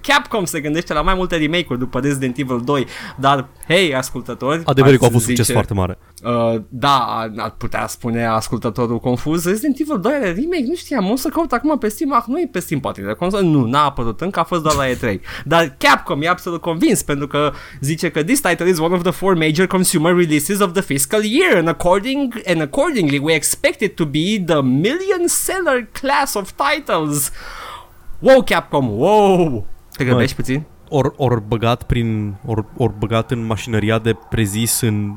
Capcom se gândește la mai multe remake-uri după Resident Evil 2, dar, hei, ascultători, Adevărul că a ați fost succes zice- foarte mare. Uh, da, ar putea spune ascultătorul confuz Resident Evil 2 are remake, nu știam, o să caut acum pe Steam, ah, nu e pe Steam poate de consolă, nu, n-a apărut încă, a fost doar la E3 Dar Capcom e absolut convins pentru că zice că this title is one of the four major consumer releases of the fiscal year and, according, and accordingly we expect it to be the million seller class of titles Wow, Capcom, wow! Te gândești puțin? Ori or băgat prin or, or băgat în mașinăria de prezis în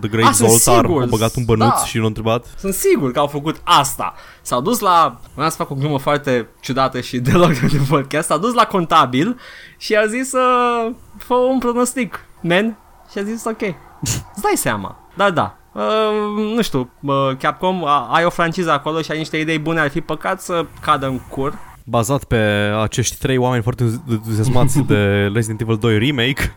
The Great Ah, sunt Zoltar, sigur, au băgat un bănuț da. și l-a întrebat. Sunt sigur că au făcut asta. S-au dus la... Vreau să fac o glumă foarte ciudată și deloc de podcast. S-au dus la contabil și a zis uh, fă un pronostic, man. Și a zis ok. Îți dai seama. Dar da. Uh, nu știu, uh, Capcom, a, ai o franciză acolo și ai niște idei bune, ar fi păcat să cadă în cur. Bazat pe acești trei oameni foarte entuziasmați de Resident Evil 2 Remake.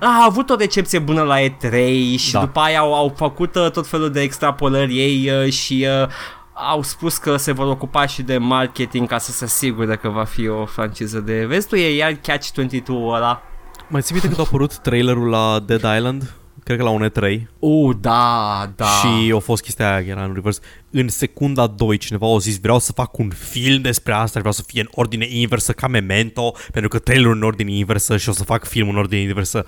A avut o recepție bună la E3 și da. Da. după aia au, au făcut uh, tot felul de extrapolări ei uh, și uh, au spus că se vor ocupa și de marketing ca să se asigure că va fi o franciză de vestul. E iar Catch-22 ăla. Mai ții minte când a apărut trailerul la Dead Island? Cred că la un E3 Uh, da, da. Și a fost chestia aia, era în reverse În secunda 2 cineva a zis Vreau să fac un film despre asta Vreau să fie în ordine inversă ca Memento Pentru că trailerul în ordine inversă Și o să fac film în ordine inversă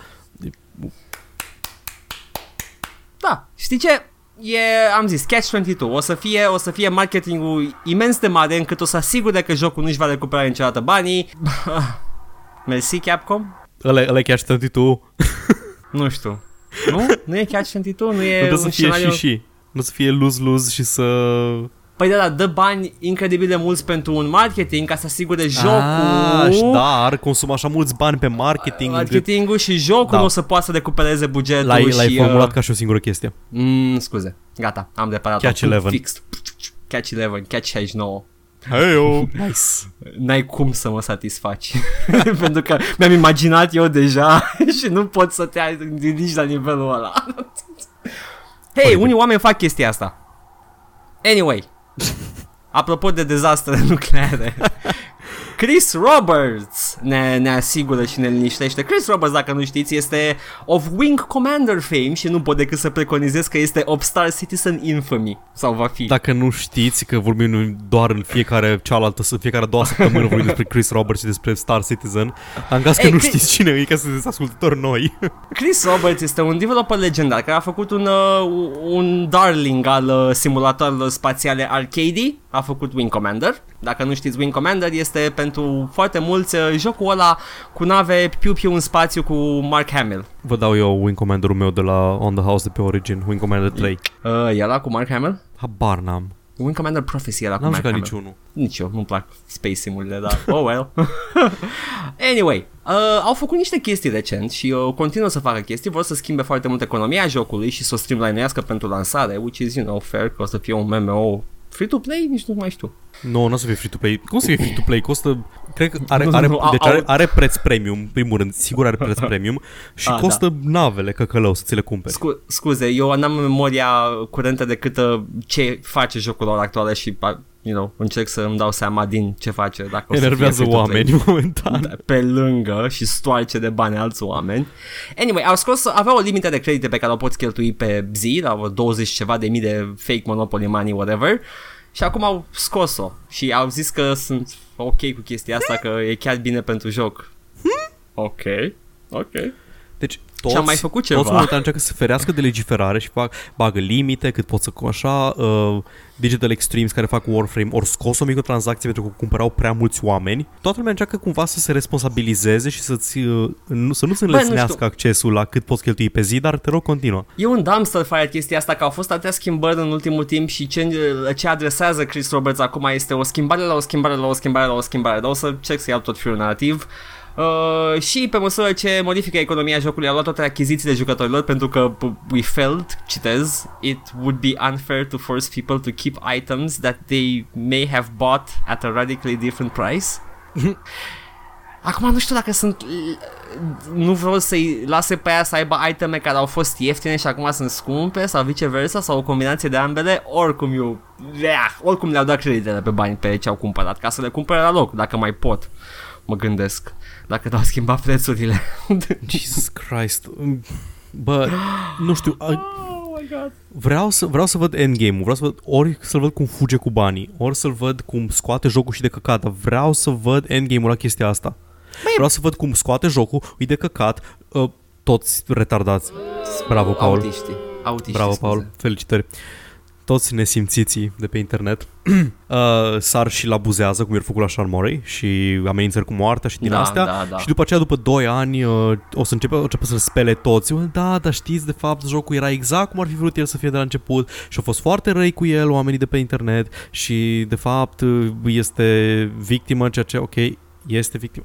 Da, știi ce? e, am zis, Catch-22. O să fie, o să fie marketingul imens de mare încât o să asigure că jocul nu-și va recupera niciodată banii. Mersi, Capcom? Ăla, ăla e Catch 22. Nu știu. Nu? Nu e Catch-22? Nu e Nu trebuie un să fie scenariu... și și. Nu să fie lose-lose și să... Păi da, da, dă bani incredibil de mulți pentru un marketing ca să asigure jocul. Ah, și da, ar consuma așa mulți bani pe marketing. încât Marketingul și jocul Da. nu o să poată să recupereze bugetul L-ai, și... l-ai uh, formulat ca și o singură chestie. Mm, scuze, gata, am reparat Catch 11. Fix. Catch 11, Catch 69. Hey, nice. N-ai cum să mă satisfaci. Pentru că mi-am imaginat eu deja și nu pot să te ridici la nivelul ăla. Hei, Foarte unii oameni fac chestia asta. Anyway, apropo de dezastre nucleare, Chris Roberts ne, ne asigură și ne liniștește. Chris Roberts, dacă nu știți, este of Wing Commander fame și nu pot decât să preconizez că este of Star Citizen Infamy. Sau va fi. Dacă nu știți că vorbim doar în fiecare cealaltă, în fiecare a doua săptămână vorbim despre Chris Roberts și despre Star Citizen, am caz că Ei, nu Chris- știți cine e, ca să sunteți ascultători noi. Chris Roberts este un developer legendar care a făcut un, uh, un darling al uh, simulatoarelor spațiale arcade, a făcut Wing Commander. Dacă nu știți, Wing Commander este pentru foarte mulți uh, jocul ăla cu nave piu-piu în spațiu cu Mark Hamill. Vă dau eu Wing Commander-ul meu de la On The House de pe Origin, Wing Commander 3. Uh, e ăla cu Mark Hamill? Habar n-am. Wing Commander Prophecy era cu N-am Mark jucat Hamill. niciunul. Nici eu, nu-mi plac space simurile, dar oh well. anyway, uh, au făcut niște chestii recent și uh, continuă să facă chestii, vor să schimbe foarte mult economia jocului și să o streamline-ească pentru lansare, which is, you know, fair, că o să fie un MMO free-to-play, nici nu mai știu. Nu, nu o să fie free-to-play. Cum să fie free-to-play? Costă, cred că are, Nu, are, nu, au- deci are, au- are preț premium, în primul rând, sigur are preț premium și Ah, costă navele căcălău să ți le cumperi. Scu- scuze, eu n-am memoria curentă decât uh, ce face jocul la ora actuală și, uh, you know, încerc să îmi dau seama din ce face. Dacă o să fie Enervează free-to-play. oameni momentan. Da, pe lângă și stoarce de bani alți oameni. Anyway, au scos, avea o limită de credite pe care o poți cheltui pe zi, la vreo 20 ceva de mii de fake Monopoly money, whatever. Și acum au scos-o și au zis că sunt ok cu chestia asta, că e chiar bine pentru joc. Ok, ok. Deci toți, Și am mai făcut ceva. toți momentan încearcă să se ferească de legiferare și fac, bagă limite cât pot să cu așa uh, Digital Extremes care fac Warframe ori scos o microtransacție pentru că cumpărau prea mulți oameni. Toată lumea încearcă cumva să se responsabilizeze și să-ți, uh, nu, să nu-ți nu înlesnească știu. accesul la cât poți cheltui pe zi, dar te rog continuă. E un dumpster fire chestia asta, că au fost atâtea schimbări în ultimul timp și ce, ce adresează Chris Roberts acum este o schimbare la o schimbare la o schimbare la o schimbare, dar o să încerc să iau tot fiul narrativ. Uh, și pe măsură ce modifică economia jocului, a luat toate achizițiile jucătorilor pentru că p- we felt, citez, it would be unfair to force people to keep items that they may have bought at a radically different price. Acum nu știu dacă sunt Nu vreau să-i lase pe aia să aibă iteme care au fost ieftine și acum sunt scumpe Sau viceversa Sau o combinație de ambele Oricum eu Ea, Oricum le-au dat creditele pe bani pe ce au cumpărat Ca să le cumpere la loc Dacă mai pot Mă gândesc Dacă n-au schimbat prețurile Jesus Christ. Bă, nu știu, a- Oh my god vreau să, vreau să văd endgame-ul, vreau să văd ori să-l văd cum fuge cu banii, ori să-l văd cum scoate jocul și de căcat, dar vreau să văd endgame-ul la chestia asta. Vreau să văd cum scoate jocul, îi de căcat, uh, toți retardați. Bravo, Paul. Autiști Autiști Bravo, scuze. Paul. Felicitări. Toți nesimțiții de pe internet uh, sar și-l abuzează, cum i-a făcut la Sean Murray și amenințări cu moartea și din Da, astea. da, da. Și după aceea, după 2 ani, uh, o să începe, o începe să-l spele toți. Eu, Da, dar știți, de fapt, jocul era exact cum ar fi vrut el să fie de la început și au fost foarte răi cu el oamenii de pe internet și, de fapt, uh, este victimă, ceea ce, ok, este victimă.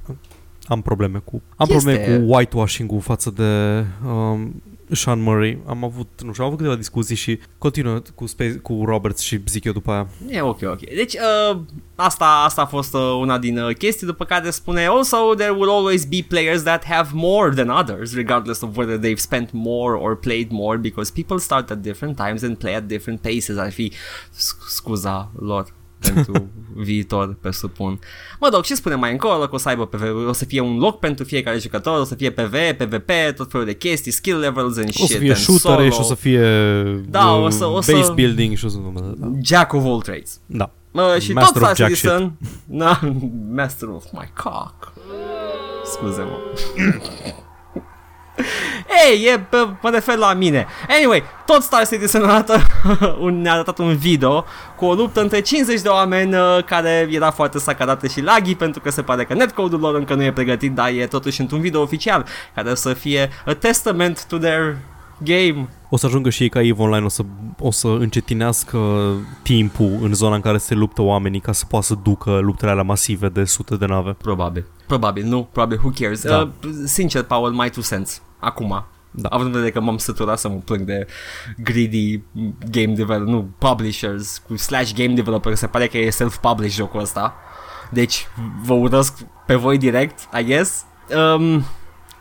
Am probleme cu am Este. probleme cu whitewashing-ul față de um, Sean Murray. Am avut, nu știu, am avut câteva discuții și continuă cu, Space, cu Roberts și zic eu după aia. E ok, ok. Deci, uh, asta, asta a fost uh, una din uh, chestii, după care spune Also, there will always be players that have more than others, regardless of whether they've spent more or played more, because people start at different times and play at different paces. Ar fi sc- scuza lor pentru viitor, presupun. Mă rog, și spune mai încolo că o să aibă PV, o să fie un loc pentru fiecare jucător, o să fie PV, PvP, tot felul de chestii, skill levels and O shit să fie and shooter solo. și o să fie Da, uh, o să- o să- base building și o să... Da. Jack of all trades. da. Mă, și Master tot of Star jack Citizen Na, Master of my cock Scuze-mă Ei, e, pe, mă refer la mine. Anyway, tot Star Citizen arată, un, ne-a arătat un video cu o luptă între 50 de oameni uh, care era foarte sacadată și laghi pentru că se pare că netcode-ul lor încă nu e pregătit, dar e totuși într-un video oficial care să fie a testament to their game. O să ajungă și ei ca EVE Online, o să, o să încetinească timpul în zona în care se luptă oamenii ca să poată să ducă luptele alea masive de sute de nave. Probabil. Probabil, nu, probabil, who cares. Da. Uh, sincer, Paul, my two cents. Acum. Da. Având în vedere că m-am săturat să mă plâng de greedy game developer, nu, publishers, cu slash game developer, se pare că e self-published jocul ăsta. Deci, vă urăsc pe voi direct, I guess. Um,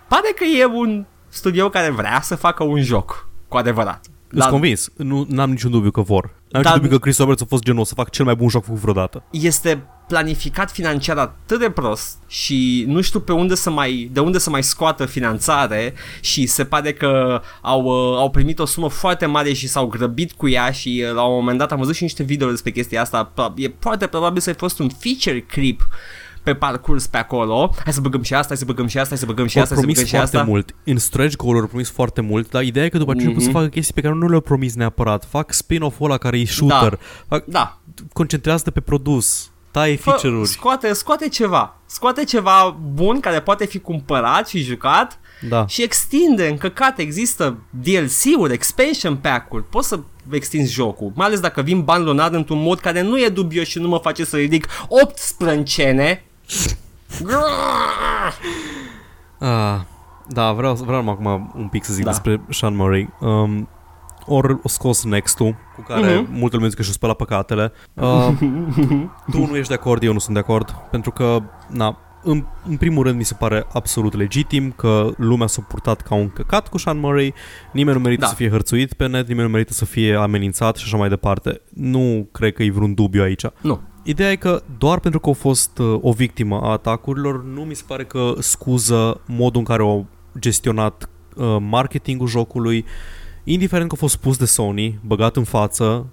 pare că e un studio care vrea să facă un joc, cu adevărat. Sunt convins, nu am niciun dubiu că vor. N-am Dar- niciun dubiu că Chris Roberts a fost genul o să fac cel mai bun joc făcut vreodată. este planificat financiar atât de prost și nu știu pe unde să mai, de unde să mai scoată finanțare și se pare că au, uh, au primit o sumă foarte mare și s-au grăbit cu ea și uh, la un moment dat am văzut și niște videouri despre chestia asta. Pro- E foarte probabil să fi fost un feature clip pe parcurs pe acolo. Hai să băgăm și asta, hai să băgăm și asta, hai să băgăm și Au asta, hai să promis băgăm și foarte asta. mult. În stretch goal au promis foarte mult, dar ideea e că după aceea mm-hmm. să Mhm. facă chestii pe care nu le-au promis neapărat. Fac spin-off-ul ăla care e shooter. Fac, Da, concentrează pe produs. Taie Fă, feature-uri. scoate, scoate ceva. Scoate ceva bun care poate fi cumpărat și jucat Da. și extinde în căcat, există DLC-uri, expansion pack-uri, poți să extinzi jocul, mai ales dacă vin bani lunar într-un mod care nu e dubios și nu mă face să ridic 8 sprâncene. Ah, da, vreau, vreau acum un pic să zic Da. despre Sean Murray. Um, ori o scos Next-ul, cu care Mhm. mm-hmm. multă lume zice că și-o spăla păcatele. Uh, tu nu ești de acord, eu nu sunt de acord, pentru că, na, în, în primul rând mi se pare absolut legitim că lumea s-a purtat ca un căcat cu Sean Murray, nimeni nu merită Da. să fie hărțuit pe net, nimeni nu merită să fie amenințat și așa mai departe. Nu cred că e vreun dubiu aici. Nu. Ideea e că doar pentru că a fost uh, o victimă a atacurilor, nu mi se pare că scuză modul în care au gestionat uh, marketingul jocului, indiferent că a fost spus de Sony, băgat în față,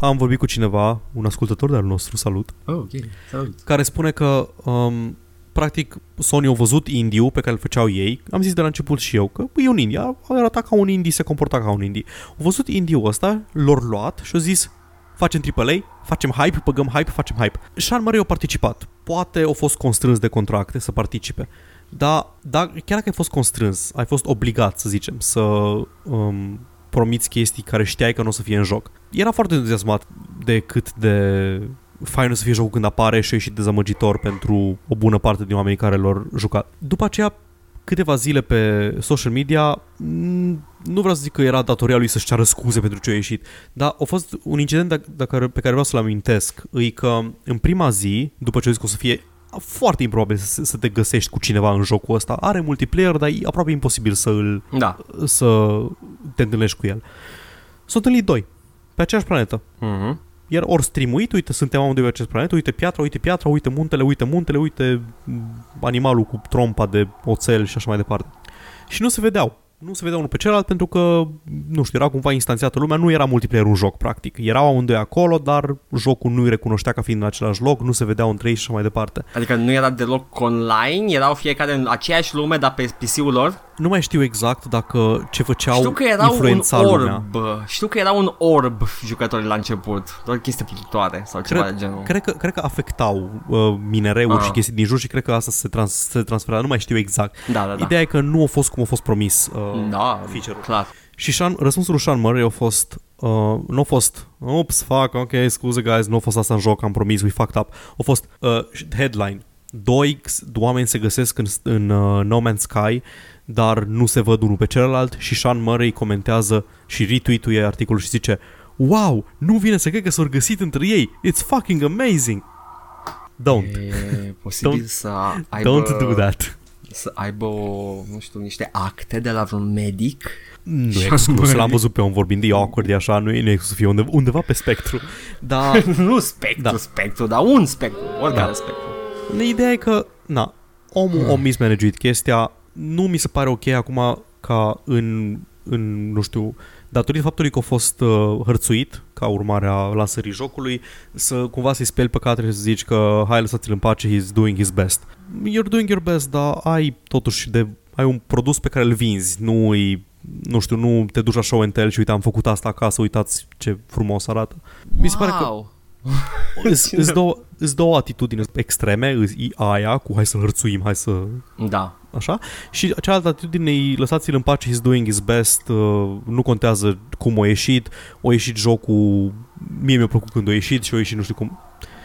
am vorbit cu cineva, un ascultător de al nostru, salut, Oh, ok, salut. care spune că um, practic Sony au văzut indie pe care îl făceau ei, am zis de la început și eu că e un indie, a arătat ca un indie, se comporta ca un indie. Au văzut indie-ul ăsta, l-au luat și au zis facem AAA, facem hype, băgăm hype, facem hype. Sean Murray a participat. Poate au fost constrâns de contracte să participe. Dar, dar chiar dacă ai fost constrâns, ai fost obligat, să zicem, să um, promiți chestii care știai că nu o să fie în joc. Era foarte entuziasmat de cât de fain o să fie jocul când apare și a ieșit dezamăgitor pentru o bună parte din oamenii care l-au jucat. După aceea, câteva zile pe social media, m, nu vreau să zic că era datoria lui să-și ceară scuze pentru ce a ieșit, dar a fost un incident de, de care, pe care vreau să-l amintesc. E că în prima zi, după ce a zis că o să fie foarte improbabil să, să te găsești cu cineva în jocul ăsta, are multiplayer, dar e aproape imposibil să îl Da. să te întâlnești cu el. S-au întâlnit doi, pe aceeași planetă. Mhm. Iar ori streamuit, uite, suntem amândoi pe acest planetă, uite piatra, uite piatra, uite muntele, uite muntele, uite m, animalul cu trompa de oțel și așa mai departe. Și nu se vedeau. Nu se vedeau unul pe celălalt pentru că, nu știu, era cumva instanțiată lumea, nu era multiplayer un joc, practic. Erau amândoi acolo, dar jocul nu îi recunoștea ca fiind în același loc, nu se vedeau între ei și așa mai departe. Adică nu era deloc online, erau fiecare în aceeași lume, dar pe PC-ul lor. Nu mai știu exact dacă ce făceau Știu că era un influența lumea. orb. Știu că era un orb jucătorii la început. Doar chestii plutitoare sau ceva Cred- de genul. Cred că, cred că afectau uh, minereuri Ah. și chestii din jur și cred că asta se, trans, se transfera, nu mai știu exact. Da, da, da. Ideea e că nu a fost cum a fost promis uh, da, feature-ul. clar. Și Sean, răspunsul lui Sean Murray a fost uh, nu a fost ups, fuck, ok, scuze guys, nu a fost asta în joc, am promis, we fucked up. A fost uh, headline. Doi x- oameni se găsesc în, în uh, No Man's Sky, dar nu se văd unul pe celălalt și Sean Murray comentează și retweetuie articolul și zice Wow, nu vine să cred că s-au găsit între ei. It's fucking amazing. Don't. E posibil Don't- să aibă, Don't do that. să aibă, o, nu știu, niște acte de la vreun medic. Nu e Sean exclus, Murray. l-am văzut pe un vorbind de awkward, e așa, nu e, nu e exclus să fie undeva, undeva pe spectru. Dar nu spectru, Da. da. spectru, dar un spectru, oricare Da. spectru. Ideea e că, na, omul a mismanaguit chestia, nu mi se pare ok acum ca în, în nu știu, datorită faptului că a fost uh, hărțuit ca urmare a lansării jocului, să cumva să-i speli păcatele și să zici că hai lăsați-l în pace, he's doing his best. You're doing your best, dar ai totuși de, ai un produs pe care îl vinzi, nu îi nu știu, nu te duci la show and tell și uite, am făcut asta acasă, uitați ce frumos arată. Mi se pare că Wow. Îs două, îs două atitudini extreme, îs e aia cu hai să hărțuim, hai să Da. Așa și cealaltă atitudine e lăsați-l în pace, he's doing his best, uh, nu contează cum a ieșit, o ieșit jocul, mie mi-a plăcut când a ieșit și a ieșit nu știu cum.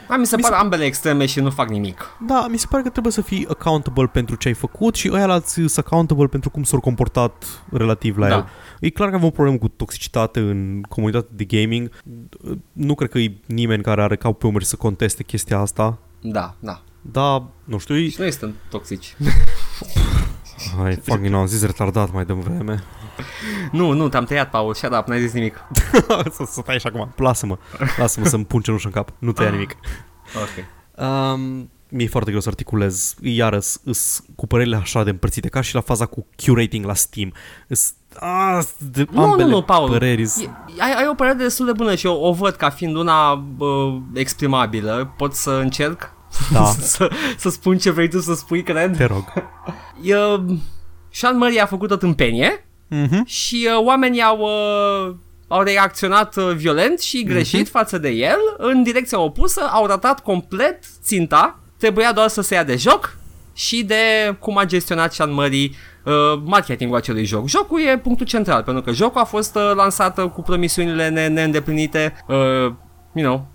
Da, mi se Mi par se- ambele extreme și nu fac nimic. Da, mi se pare că trebuie să fii accountable pentru ce ai făcut și ăia alți sunt accountable pentru cum s-au comportat relativ la Da. el. E clar că avem o problemă cu toxicitate în comunitatea de gaming. Nu cred că e nimeni care are cap pe umeri să conteste chestia asta. Da, da. Da, nu știu, e... Și noi suntem toxici. Hai, fucking am zis retardat mai devreme. nu, nu, te-am tăiat, Paul. Shut up, n-ai zis nimic. să, să tai și acum. Lasă-mă. Lasă-mă să-mi pun cenușă în cap. Nu tăia nimic. Ok. Um, mi-e foarte greu să articulez. Iarăs, îs cu părerile așa de împărțite, ca și la faza cu curating la Steam. Îs, a, de Nu, nu, ambele nu, Paul. păreri. îs- E- Ai, ai o părere destul de bună și eu o văd ca fiind una bă, exprimabilă. Pot să încerc? Da. să, să spun ce vrei tu să spui, cred? Te rog. E, Sean Murray a făcut o tâmpenie Mhm. și uh, oamenii au, uh, au reacționat uh, violent și greșit Mhm. față de el în direcția opusă, au ratat complet ținta, trebuia doar să se ia de joc și de cum a gestionat Sean Murray uh, marketingul acelui joc. Jocul e punctul central, pentru că jocul a fost uh, lansat uh, cu promisiunile ne- neîndeplinite. Uh, you know,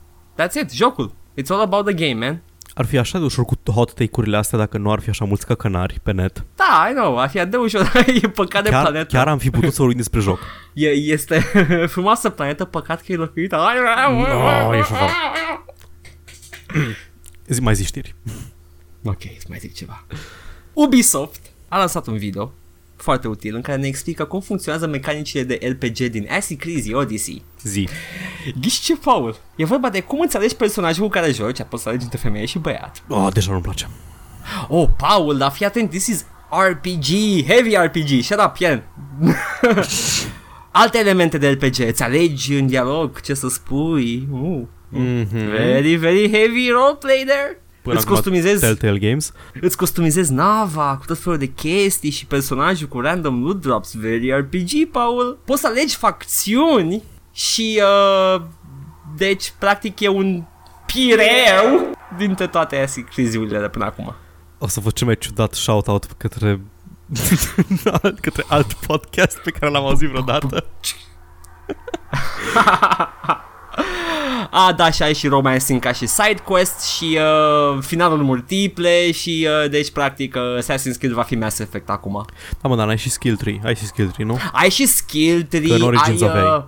that's it, jocul. It's all about the game, man. Ar fi așa de ușor cu hot take-urile astea dacă nu ar fi așa mulți căcănari pe net. Da, I know, ar fi atât de ușor, e păcat de Chiar, planetă. chiar am fi putut să vorbim despre joc. E, este frumoasă planetă, păcat că e locuită. No, ești afară. Zi, mai zi știri. Ok, îți mai zic ceva. Ubisoft a lansat un video foarte util în care ne explică cum funcționează mecanicile de RPG din Assassin's Creed Odyssey. Zi. Ghiși ce, Paul? E vorba de cum îți alegi personajul cu care joci, apoi să alegi între femeie și băiat. Oh, deja nu-mi place. Oh, Paul, dar fii atent, this is RPG, heavy RPG, shut up, Ian. Alte elemente de RPG, îți alegi în dialog ce să spui. Uh. Mhm. Very, very heavy roleplay there. Până îți acum customizezi, Telltale Games. îți customizezi nava cu tot felul de chestii și personajul cu random loot drops. Very RPG, Paul. Poți să alegi facțiuni și uh, deci practic e un pireu dintre toate asicliziurile de până acum. O să văd cel mai ciudat shout-out către către alt podcast pe care l-am auzit vreodată. A, da, și ai și romancing ca și side quest și uh, finalul multiple și uh, deci practic uh, Assassin's Creed va fi Mass Effect acum. Da, mă, dar n-ai și skill tree. Ai și skill tree, nu? Ai și skill tree, Că în Origins ai, aveai. uh,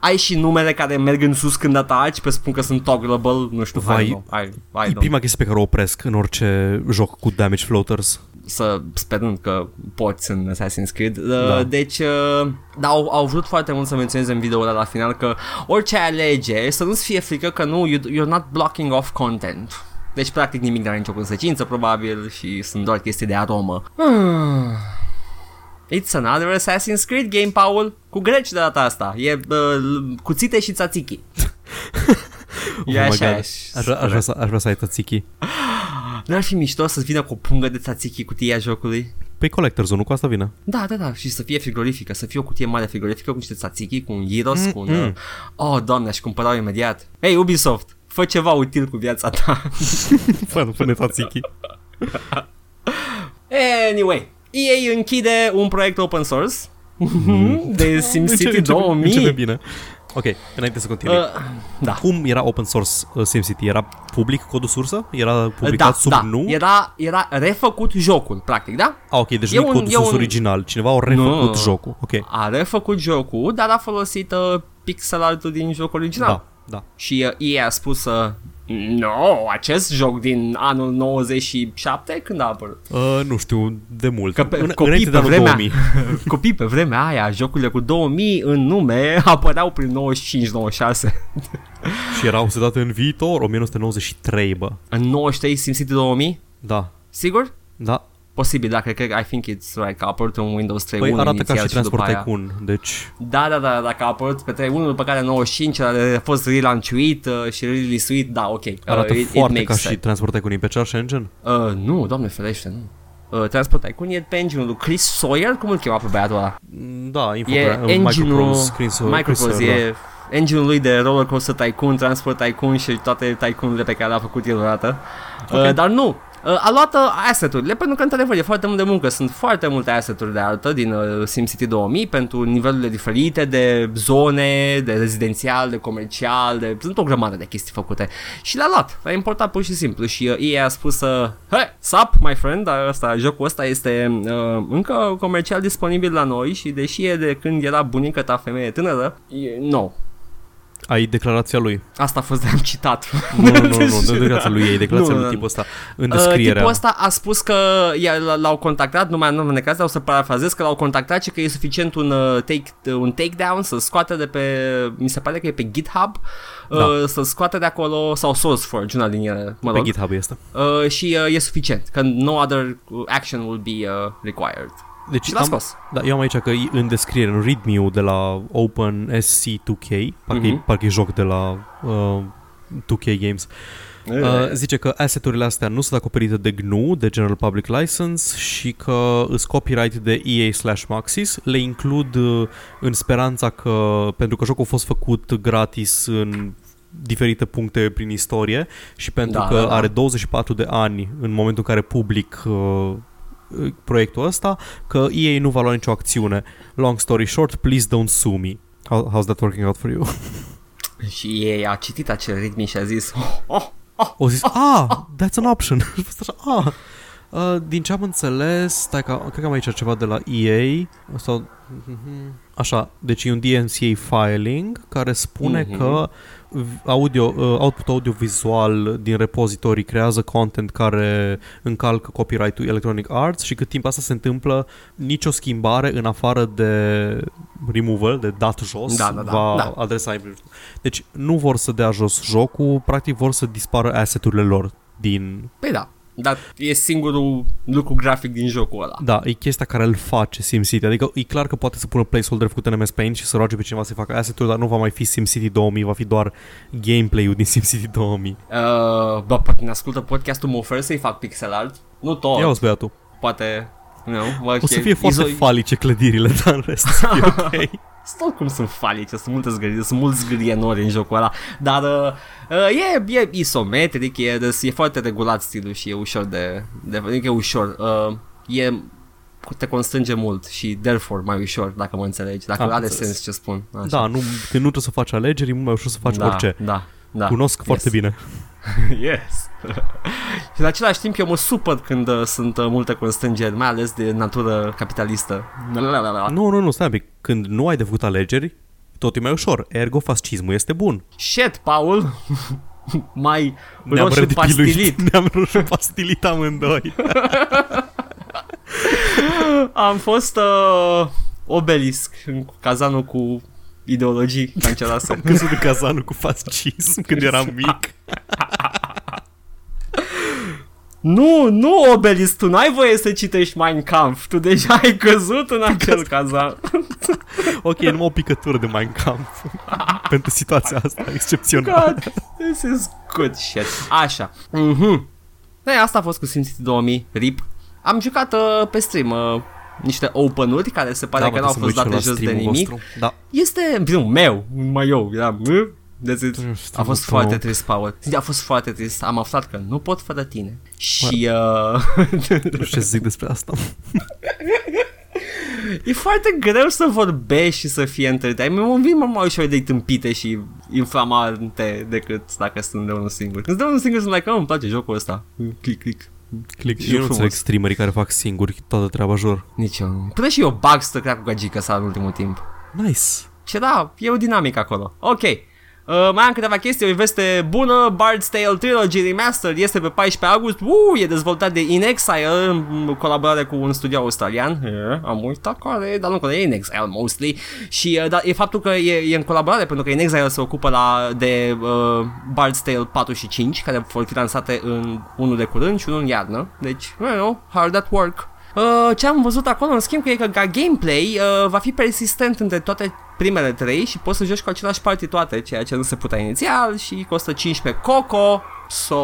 ai și numele care merg în sus când ataci, pe spun că sunt toggleable, nu știu, Vai, I don't know, I, I E don't prima chestie pe care o opresc în orice joc cu damage floaters. Să sperând că poți în Assassin's Creed. Uh, Da. Deci, uh, da, au, au vrut foarte mult să menționeze în video la final că orice alege, să nu-ți fie frică că nu, you, you're not blocking off content. Deci, practic, nimic nu are nicio consecință, probabil, și sunt doar chestii de aromă. It's another Assassin's Creed game, Paul, cu greci de data asta. E uh, cuțite și tzatziki. Oh E my așa, God. Aș, vrea- aș, vrea să, aș vrea să ai tățichii. N-ar fi mișto să vină cu o pungă de tzatziki cutia jocului? Păi Collector's nu cu asta vine. Da, da, da, și să fie frigorifică, să fie o cutie mare frigorifică cu niște tzatziki, cu un gyros, cu un... Mm-mm. Uh, oh, doamne, aș cumpăra imediat. Hey, Ubisoft, fă ceva util cu viața ta. Fă, pune tățichii. anyway, EA închide un proiect open source de SimCity Începe- 2000. Începe bine. Ok, înainte să continui. Uh, da. Cum era open source uh, SimCity? Era public codul sursă? Era publicat da, sub da, nu? era, era refăcut jocul, practic, da? Ah, ok, deci E nu un- codul e source un- original. Cineva a refăcut Nu. jocul. Ok, A refăcut jocul, dar a folosit uh, pixel art din jocul original. da, da. Și uh, EA a spus uh, No, acest joc din anul 97 când a apărut? Uh, nu știu, de mult. Că pe, În- copii înainte pe de anul vremea 2000. Copii pe vremea aia Jocurile cu 2000 în nume Apăreau prin 95-96 Și erau setate în viitor, 1993, bă. În 93 SimCity 2000 Da, Sigur? da. Posibil, dacă cred I think it's right Că a apărut în Windows 3.1 Păi arată ca inițial și după Transport aia. Tycoon, deci... Da, da, da, dacă a apărut pe 3.1 După care 95 a fost relaunchuit uh, Și release-uit Da, ok uh, Arată it, it foarte makes ca sense. și Transport Tycoon e pe același engine? uh, Nu, doamne ferește, nu uh, Transport Tycoon e pe engine lui Chris Sawyer, cum îl chema pe băiatul ăla? Da, info E uh, engine-ul Microprose, Chris, uh, Microprose, Chris, uh, e engine-ul lui de Roller Coaster Tycoon, Transport Tycoon și toate tycoon-urile pe care le-a făcut el odată. Ok. Uh, dar nu, Uh, a luat uh, asset-urile pentru că într-adevăr e foarte mult de muncă. Sunt foarte multe asset-uri de artă din uh, SimCity 2000 Pentru nivelurile diferite de zone, de rezidențial, de comercial de... Sunt o grămadă de chestii făcute. Și le-a luat, a importat pur și simplu. Și uh, ei a spus uh, Hey, sup my friend, dar ăsta, jocul ăsta este uh, încă comercial disponibil la noi Și deși e de când era bunica ta femeie tânără e, No, Ai declarația lui. Asta a fost de am citat. Nu, nu, nu, nu, nu declarația lui ei, declarația Nu, lui nu. tipul ăsta în Uh, descrierea. tipul ăsta a spus că i-a- l- l-au contactat, nu mai nu în caz, dar o să parafrazez, că l-au contactat și că e suficient un, uh, take, uh, un takedown să scoate de pe, mi se pare că e pe GitHub, Da. uh, să scoate de acolo, sau SourceForge, una din ele, mă Pe rog, GitHub este. uh, și uh, e suficient, că no other action will be uh, required. Deci Și l-a am, scos. da, eu am aici că e în descriere, în readme-ul de la OpenSC2K, parcă, Mhm. e, parcă e joc de la uh, 2K Games, uh, zice că asset-urile astea nu sunt acoperite de GNU, de General Public License și că îs copyright de EA slash Maxis, le includ uh, în speranța că, pentru că jocul a fost făcut gratis în diferite puncte prin istorie și pentru Da, că da, da. are 24 de ani în momentul în care public uh, proiectul ăsta, că EA nu va lua nicio acțiune. Long story short, please don't sue me. How, how's that working out for you? Și ei a citit acel ritm și a zis, oh, oh, oh, O zis, ah, that's an option. Și a fost așa, ah. Uh, din ce am înțeles, stai că, cred că am aici ceva de la EA sau, mhm. așa, deci e un DMCA filing care spune Mhm. că audio, uh, output audio-vizual din repozitorii creează content care încalcă copyright-ul Electronic Arts și cât timp asta se întâmplă, nicio schimbare în afară de removal, de dat jos, Da, da, da, va da. adresa Deci nu vor să dea jos jocul, practic vor să dispară asset-urile lor din... Păi da, dar e singurul lucru grafic din jocul ăla. Da, e chestia care îl face SimCity. Adică e clar că poate să pună placeholder făcut în MS Paint și să roage pe cineva să facă asset-uri, dar nu va mai fi SimCity 2000, va fi doar gameplay-ul din SimCity 2000. Uh, bă, poate ne ascultă podcastul, mă ofer să-i fac pixel art. Nu tot, Ia o băiatul. poate... Nu, mă, O să fie foarte falice clădirile, dar în rest să fie ok. Sunt cum sunt falice, sunt multe zgârie, sunt mulți zgârienori în jocul ăla, dar uh, uh, e, e isometric, e, e foarte regulat stilul și e ușor de, de adică e ușor, uh, e te constrânge mult și therefore mai ușor, dacă mă înțelegi, dacă Am are înțeles. sens ce spun. Așa. Da, nu, când nu trebuie să faci alegeri, e mult mai ușor să faci da, orice. Da, da. Cunosc yes. foarte bine. yes. și în același timp eu mă supăr când uh, sunt uh, multe constrângeri, mai ales de natură capitalistă. Nu, nu, nu, stai un pic. Când nu ai de făcut alegeri, tot e mai ușor. Ergo, fascismul este bun. Shit, Paul! mai Ne-am roșu redipiluit. pastilit. Ne-am roșu pastilit amândoi. Am fost uh, obelisc în cazanul cu ideologii cancerase. Am căzut în cazanul cu fascism când eram mic. nu, nu obelisc, tu n-ai voie să citești Mein Kampf, tu deja ai căzut în acel cazan. Ok, numai o picătură de Mein Kampf pentru situația asta excepțională. God, this is good shit. Așa. Mhm. Da, asta a fost cu SimCity 2000, RIP. Am jucat uh, pe stream uh, niște open-uri care se pare Da, că mă, n-au trebuie fost să mă date uit și eu jos la de stream-ul nimic. vostru. Da. Este, nu, meu, mai eu, eram, "Mă?" That's it. Nu știu, A fost mă, foarte nu. trist, Paul. A fost foarte trist. Am aflat că nu pot fără tine. Și uh, Nu știu ce să zic despre asta. e foarte greu să vorbești și să fii entertained. Mă vin mult mai ușor de tâmpite și inflamante decât dacă sunt de unul singur. Când sunt de unul singur sunt like, oh, îmi place jocul ăsta. Click, click. Click. Și Eu nu frumos. înțeleg streamerii care fac singuri toată treaba jur. Nici eu. Până și eu bag să crea cu gagică sa în ultimul timp. Nice. Și da, e o dinamică acolo. Ok. Uh, mai am câteva chestii, o veste bună, Bard's Tale Trilogy Remastered este pe 14 august, uh, e dezvoltat de In Exile în colaborare cu un studio australian, yeah, am uitat care, dar nu că e In Exile mostly, și uh, da, e faptul că e, e în colaborare pentru că In Exile se ocupă la, de uh, Bard's Tale 4 și 5, care vor fi lansate în unul de curând și unul în iarnă, deci, you know, hard at work. Uh, ce am văzut acolo, în schimb, e că ca gameplay uh, va fi persistent între toate primele trei și poți să joci cu același party toate, ceea ce nu se putea inițial și costă 15 coco So,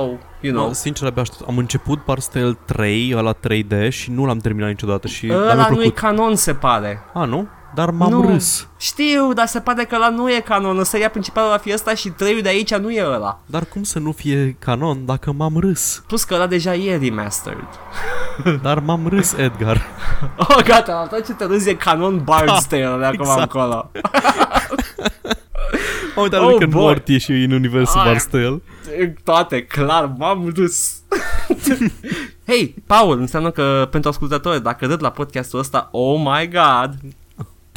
you know. No, sincer, abia aștept. Am început Barstale 3, la 3D și nu l-am terminat niciodată și dar mi-a Ăla nu e plăcut. canon, se pare. A, nu? Dar m-am Nu. râs. Știu, dar se pare că ăla nu e canon. Seria principală va fi ăsta și trei de aici nu e ăla. Dar cum să nu fie canon dacă m-am râs? Plus că ăla deja e remastered. Dar m-am râs, Edgar. Oh, gata, tot ce te râzi e canon Bard's Tale de acum exact. încolo. Am uitat Oh, oh, Rick and boy. Morty și în universul Ah. Barstale. Toate, clar, m-am râs. Hei, Paul, înseamnă că pentru ascultători, dacă râd la podcastul ăsta, oh my god,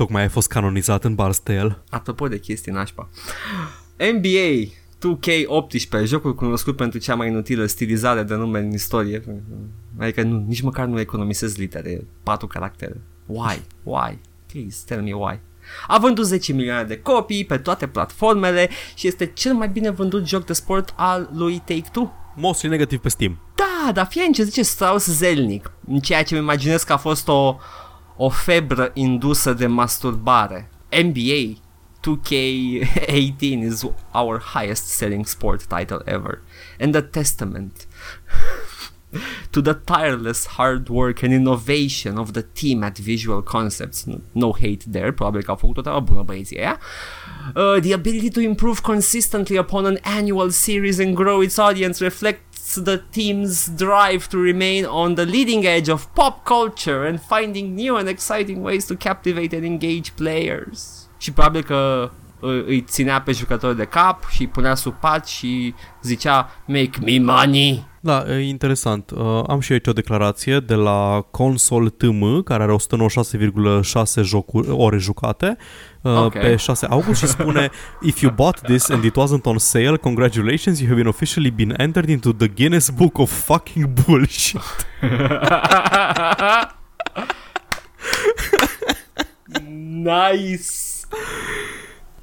Tocmai ai fost canonizat în Barstale. Apropo de chestii nașpa. NBA 2K18, jocul cunoscut pentru cea mai inutilă stilizare de nume în istorie. Adică nu, nici măcar nu economisez litere, patru caractere. Why? Why? Please, tell me why. A vândut 10 milioane de copii pe toate platformele și este cel mai bine vândut joc de sport al lui Take-Two. Mostly negativ pe Steam. Da, dar fie în ce zice Strauss Zelnick, în ceea ce îmi imaginez că a fost o, o febră indusă de masturbare. NBA 2K18 is our highest selling sport title ever and a testament to the tireless hard work and innovation of the team at Visual Concepts. No hate there, probabil că au făcut o treabă bună băieții aia. Uh, the ability to improve consistently upon an annual series and grow its audience the team's drive to remain on the leading edge of pop culture and finding new and exciting ways to captivate and engage players. Și probabil că îi ținea pe jucători de cap și îi punea sub pat și zicea Make me money. Da, e interesant. Uh, am și aici o declarație de la Console TM, care are 196,6 jocuri, ore jucate uh, Ok. pe 6 august și spune If you bought this and it wasn't on sale, congratulations, you have been officially been entered into the Guinness Book of fucking bullshit. nice!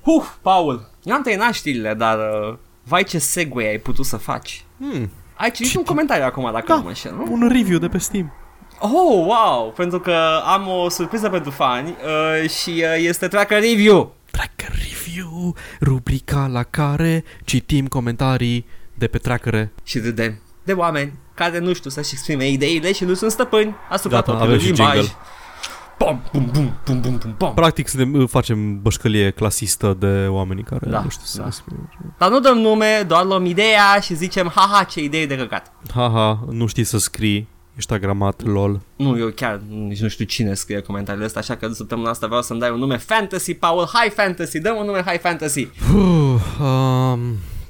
Huh, Paul, eu am terminat știrile, dar uh, vai ce segue ai putut să faci. Hmm, Ai citit un comentariu acum, dacă Da. nu mă înșel, nu? un review de pe Steam. Oh, wow! Pentru că am o surpriză pentru fani uh, și uh, este Tracker Review. Tracker Review, rubrica la care citim comentarii de pe trackere. Și râdem de oameni care nu știu să-și exprime ideile și nu sunt stăpâni asupra Gata, propriului avem și limbaj. jingle. Pom, bum, bum, bum, bum, bum, bum. Practic suntem, facem bășcălie clasistă de oamenii care Da, nu știu să da. exprime. Dar nu dăm nume, doar luăm ideea și zicem, haha, ce idee de căcat. Haha, nu știi să scrii, ești agramat, lol. Nu, eu chiar nici nu știu cine scrie comentariile astea, așa că săptămâna asta vreau să-mi dai un nume fantasy, Paul, high fantasy, dăm un nume high fantasy. Puh, um,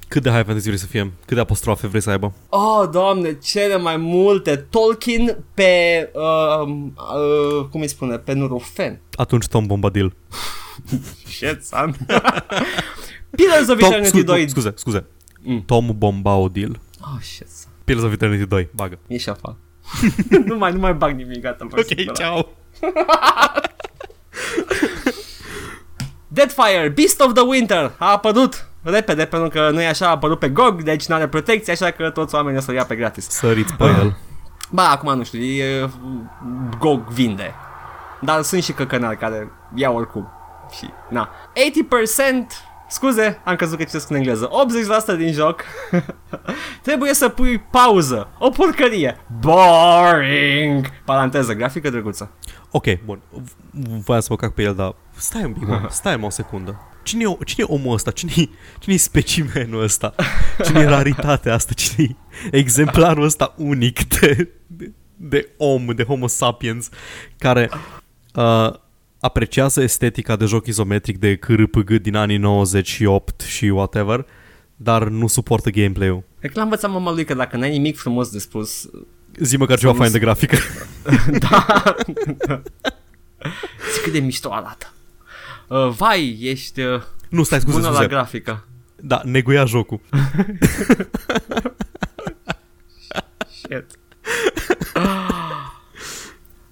cât de high fantasy vrei să fie? Cât de apostrofe vrei să aibă? Oh, doamne, cele mai multe. Tolkien pe, uh, uh, cum îi spune, pe Nurufen. Atunci Tom Bombadil. Shit, son. Pillars of Tom, Eternity scuze, 2. scuze, scuze. Mm. Tom Bombadil. Oh, shit, son. Pillars of Eternity 2, bagă. E și afară. nu mai, nu mai bag nimic, gata. mă simt ăla. ciao. Deadfire, Beast of the Winter, a apărut repede, pentru că nu e așa, a apărut pe GOG, deci nu are protecție, așa că toți oamenii o să-l ia pe gratis. Săriți pe el. Ba, acum nu știu, e, GOG vinde. Dar sunt și căcănari care iau oricum. Și, na. 80% Scuze, am crezut că citesc în engleză 80% din joc Trebuie să pui pauză O porcărie Boring Paranteză, grafică drăguță Ok, bun. V- Voiam să mă cac pe el, dar stai un pic, mă. Stai mă o secundă. Cine e, cine e omul ăsta? Cine-i, cine specimenul ăsta? cine e raritatea asta? cine e exemplarul ăsta unic de, de, de om, de homo sapiens, care uh, apreciază estetica de joc izometric de cârpg din anii 98 și whatever, dar nu suportă gameplay-ul. Cred că l-am învățat mama lui că dacă n-ai nimic frumos de spus Zi măcar ceva nu fain s- de grafică. Da Zic cât de mișto arată uh, Vai, ești uh, nu, stai, scuze, bună la scuze. grafică Da, neguia jocul. Shit.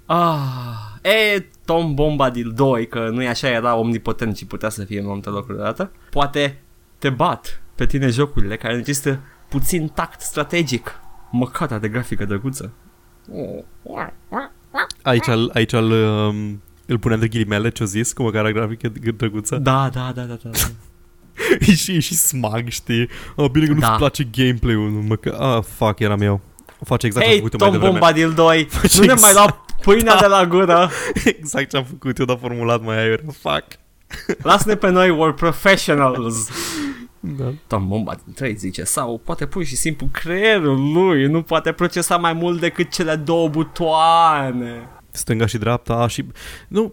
ah, e Tom Bombadil 2, că nu e așa, era omnipotent și putea să fie în multe locuri odată. Poate te bat pe tine jocurile care necesită puțin tact strategic. Măcata de grafică drăguță. Aici, îl- aici îl, um, îl pune între ghilimele ce-o zis, cu măcar grafică drăguță. Da, da, da, da, da. da. e și, e și smag, știi? Oh, bine că nu-ți Da. place gameplay-ul. nu, Mă, că, ah, fuck, eram eu. Face exact ce am Hei, făcut eu mai Tom devreme. Bombadil 2, Face nu ne mai exact- lua pâinea de la gură. exact ce am făcut eu, dar formulat mai aiure. Fuck. Lasă-ne pe noi, we're professionals. Da. Tom Bombadil 3 zice, sau poate pur și simplu creierul lui nu poate procesa mai mult decât cele două butoane. Stânga și dreapta și... Nu,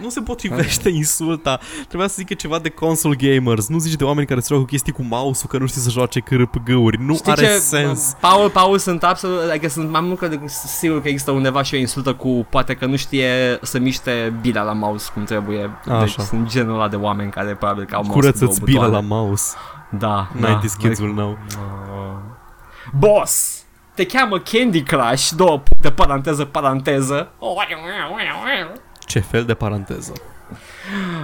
nu se potrivește insulta. Trebuia să zică ceva de console gamers. Nu zici de oameni care se joacă cu chestii cu mouse-ul că nu știi să joace cârpg-uri. Nu Știi are ce, sens. Paul, Paul, sunt absolut, adică sunt mai mult că sigur că există undeva și o insultă cu poate că nu știe să miște bila la mouse cum trebuie. Așa. Deci sunt genul ăla de oameni care probabil că au mouse cu două Curăță-ți bila la butoane. mouse. Da, da. 90s kids will know. Boss! Te cheamă Candy Crush, două puncte, paranteză, paranteză. Ce fel de paranteză.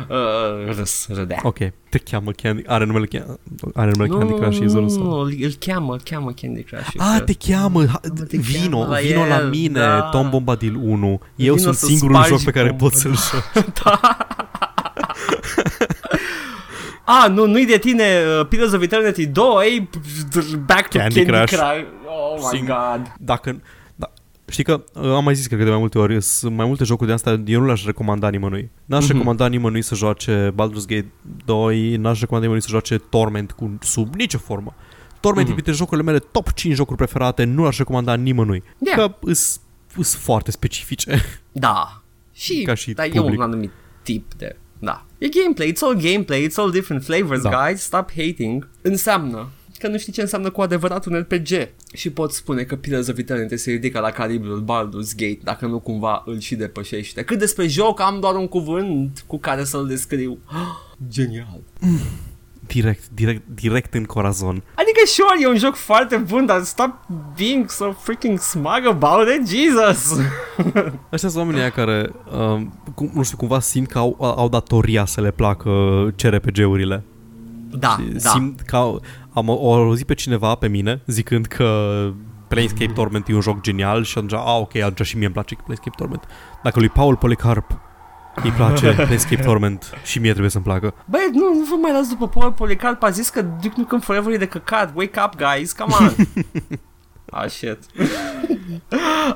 Uh, râs, râdea. Ok, te cheamă Candy... Are numele, Ca- are numele Candy Crush și Zoro nu, sau... nu, îl cheamă, îl cheamă Candy Crush. Ah, te cheamă, ha- te vino, cheamă la vino la el, mine, da. Tom Bombadil 1. Eu Vino sunt să singurul spargi joc pe care Tom- pot să-l joc. Ah, nu, nu-i de tine uh, Pillars of Eternity 2, back to Candy Candy, Crush. Crush. Oh my Sing- god. Dacă... Da. Știi că uh, am mai zis cred că de mai multe ori, sunt mai multe jocuri de astea, eu nu le-aș recomanda nimănui. N-aș Mhm. recomanda nimănui să joace Baldur's Gate 2, n-aș recomanda nimănui să joace Torment cu, sub nicio formă. Torment Mhm. e printre jocurile mele top 5 jocuri preferate, nu l-aș recomanda nimănui. Yeah. Că sunt foarte specifice. Da. Și, Ca și dar e public. un anumit tip de... Da. E gameplay, it's all gameplay, it's all different flavors, Da. guys. Stop hating. Înseamnă că nu știi ce înseamnă cu adevărat un RPG. Și pot spune că Pillars of Eternity se ridică la calibrul Baldur's Gate, dacă nu cumva îl și depășește. Cât despre joc, am doar un cuvânt cu care să-l descriu. Genial. Direct, direct, direct în corazon. Adică, sure, e un joc foarte bun, dar stop being so freaking smug about it, Jesus! Ăștia sunt oamenii aia care, uh, cum, nu știu, cumva simt că au, au datoria să le placă CRPG-urile. Da, Și da. Simt că au, am o auzit pe cineva, pe mine, zicând că Planescape Torment e un joc genial și atunci, a, ok, atunci și mie îmi place Planescape Torment. Dacă lui Paul Policarp îi place Planescape Torment și mie trebuie să-mi placă. Băi, nu, nu vă mai las după Paul Policarp, a zis că Duke Nukem Forever e de căcat, wake up guys, come on! ah, shit.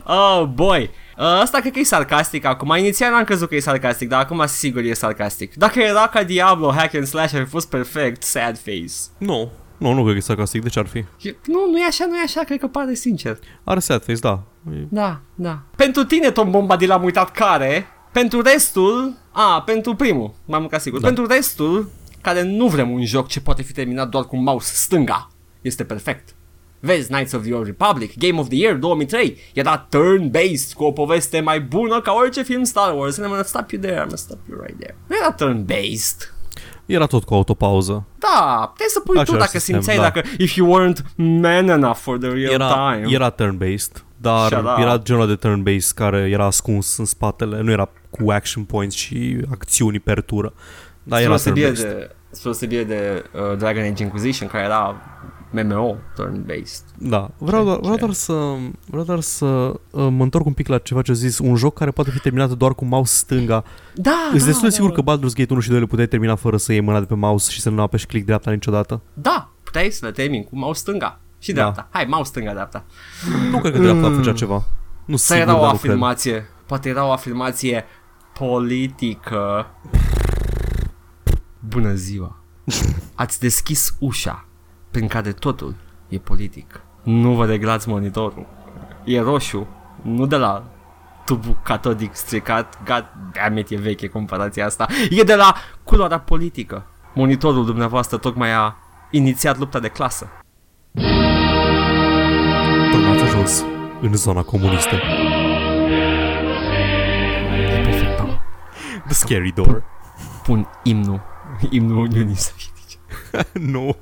oh, boy. Uh, Asta cred că e sarcastic acum. Inițial n-am crezut că e sarcastic, dar acum sigur e sarcastic. Dacă era ca Diablo, hack and slash, ar fi fost perfect, sad face. Nu, nu, nu cred că e sarcastic, de ce ar fi? E- Nu, nu e așa, nu e așa, cred că pare sincer. Are sad face, da. E- Da, da. Pentru tine, Tom Bombadil, am uitat care. Pentru restul, a, pentru primul, m-am mâncat sigur. Da. Pentru restul, care nu vrem un joc ce poate fi terminat doar cu mouse stânga, este perfect. Vezi Knights of the Old Republic, Game of the Year 2003, era turn-based cu o poveste mai bună ca orice film Star Wars. And I'm gonna stop you there, I'm gonna stop you right there. Nu era turn-based. Era tot cu autopauză. Da, puteai să pui tu Același dacă sistem, simțeai, da. dacă if you weren't man enough for the real Era, time. era turn-based, dar Shut up. era genul de turn-based care era ascuns în spatele, nu era cu action points și acțiuni per tură. Dar Spre era osebire turn-based. de, spre osebire de uh, Dragon Age Inquisition, care era MMO turn-based. Da, vreau doar, vreau Ce? doar să, vreau doar să uh, mă întorc un pic la ceva ce a zis, un joc care poate fi terminat doar cu mouse stânga. Da, Îți da, destul de da, sigur da. că Baldur's Gate 1 și 2 le puteai termina fără să iei mâna de pe mouse și să nu apeși click dreapta niciodată? Da, puteai să le termini cu mouse stânga și Da. dreapta. Hai, mouse stânga, dreapta. Nu cred că dreapta Mm. făcea ceva. Nu Să sigur, era o dar nu cred. afirmație, poate era o afirmație politică. Bună ziua. Ați deschis ușa prin care totul e politic. Nu vă reglați monitorul. E roșu, nu de la tubul catodic stricat, god damn it, e veche comparația asta, e de la culoarea politică. Monitorul dumneavoastră tocmai a inițiat lupta de clasă. Tocmai ați ajuns în zona comunistă. E perfect, Paul. The Scary Door. Pun imnul, imnul Uniunii Sovietice. nu.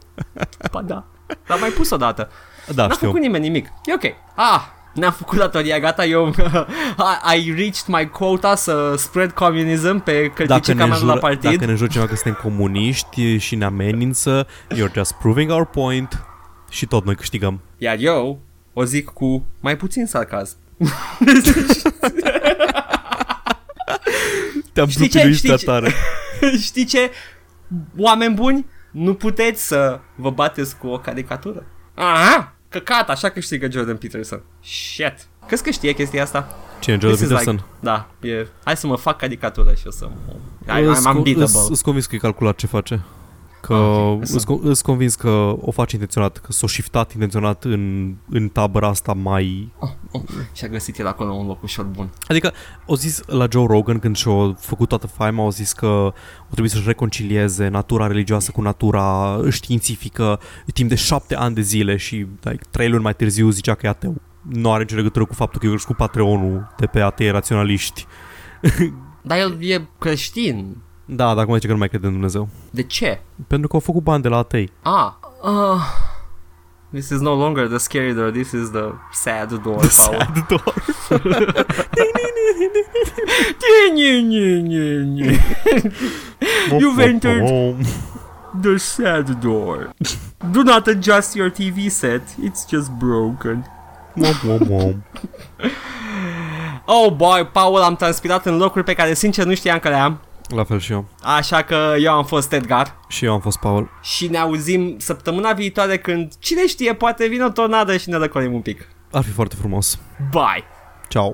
Ba da, l-am mai pus odată. Da, N-a știu. făcut nimeni nimic. E ok. Ah, ne-am făcut datoria, gata, eu I, I reached my quota să spread communism pe Dacă călcice ne, cam la jură, partid. dacă ne jură cineva că suntem comuniști și ne amenință, you're just proving our point și tot noi câștigăm. Iar eu o zic cu mai puțin sarcasm. Te-am Știi ce? plupinuit Știi prea ce? tare. Știi ce? Oameni buni, nu puteți să vă bateți cu o caricatură. Aha! Căcat, așa câștigă Jordan Peterson. Shit. Crezi că știe chestia asta? Cine, Jordan This is Peterson? Like, da, e, hai să mă fac caricatură și o să mă... I, I'm unbeatable. Îs convins că e calculat ce face. Că Ah, ok. îs, con- îs convins că o face intenționat, că s-o shiftat intenționat în, în tabăra asta mai... Și-a găsit el acolo un loc ușor bun. Adică, au zis la Joe Rogan când și-a făcut toată faima, au zis că o trebuie să-și reconcilieze natura religioasă cu natura științifică timp de șapte ani de zile și like, trei luni mai târziu zicea că e ateu. Nu are nicio legătură cu faptul că e cu Patreonul de pe atei raționaliști. Dar el e creștin. Da, dar acum zice că nu mai crede în Dumnezeu. De ce? Pentru că au făcut bani de la atei. Ah. Uh, this is no longer the scary door, this is the sad door, Paul. Sad door. You've entered the sad door. Do not adjust your TV set, it's just broken. Oh boy, Paul, am transpirat în locuri pe care sincer nu știam că le am. La fel și eu. Așa că eu am fost Edgar Și eu am fost Paul. și ne auzim săptămâna viitoare când, cine știe, poate vine o tornadă și ne răcolim un pic. Ar fi foarte frumos. Bye! Ciao.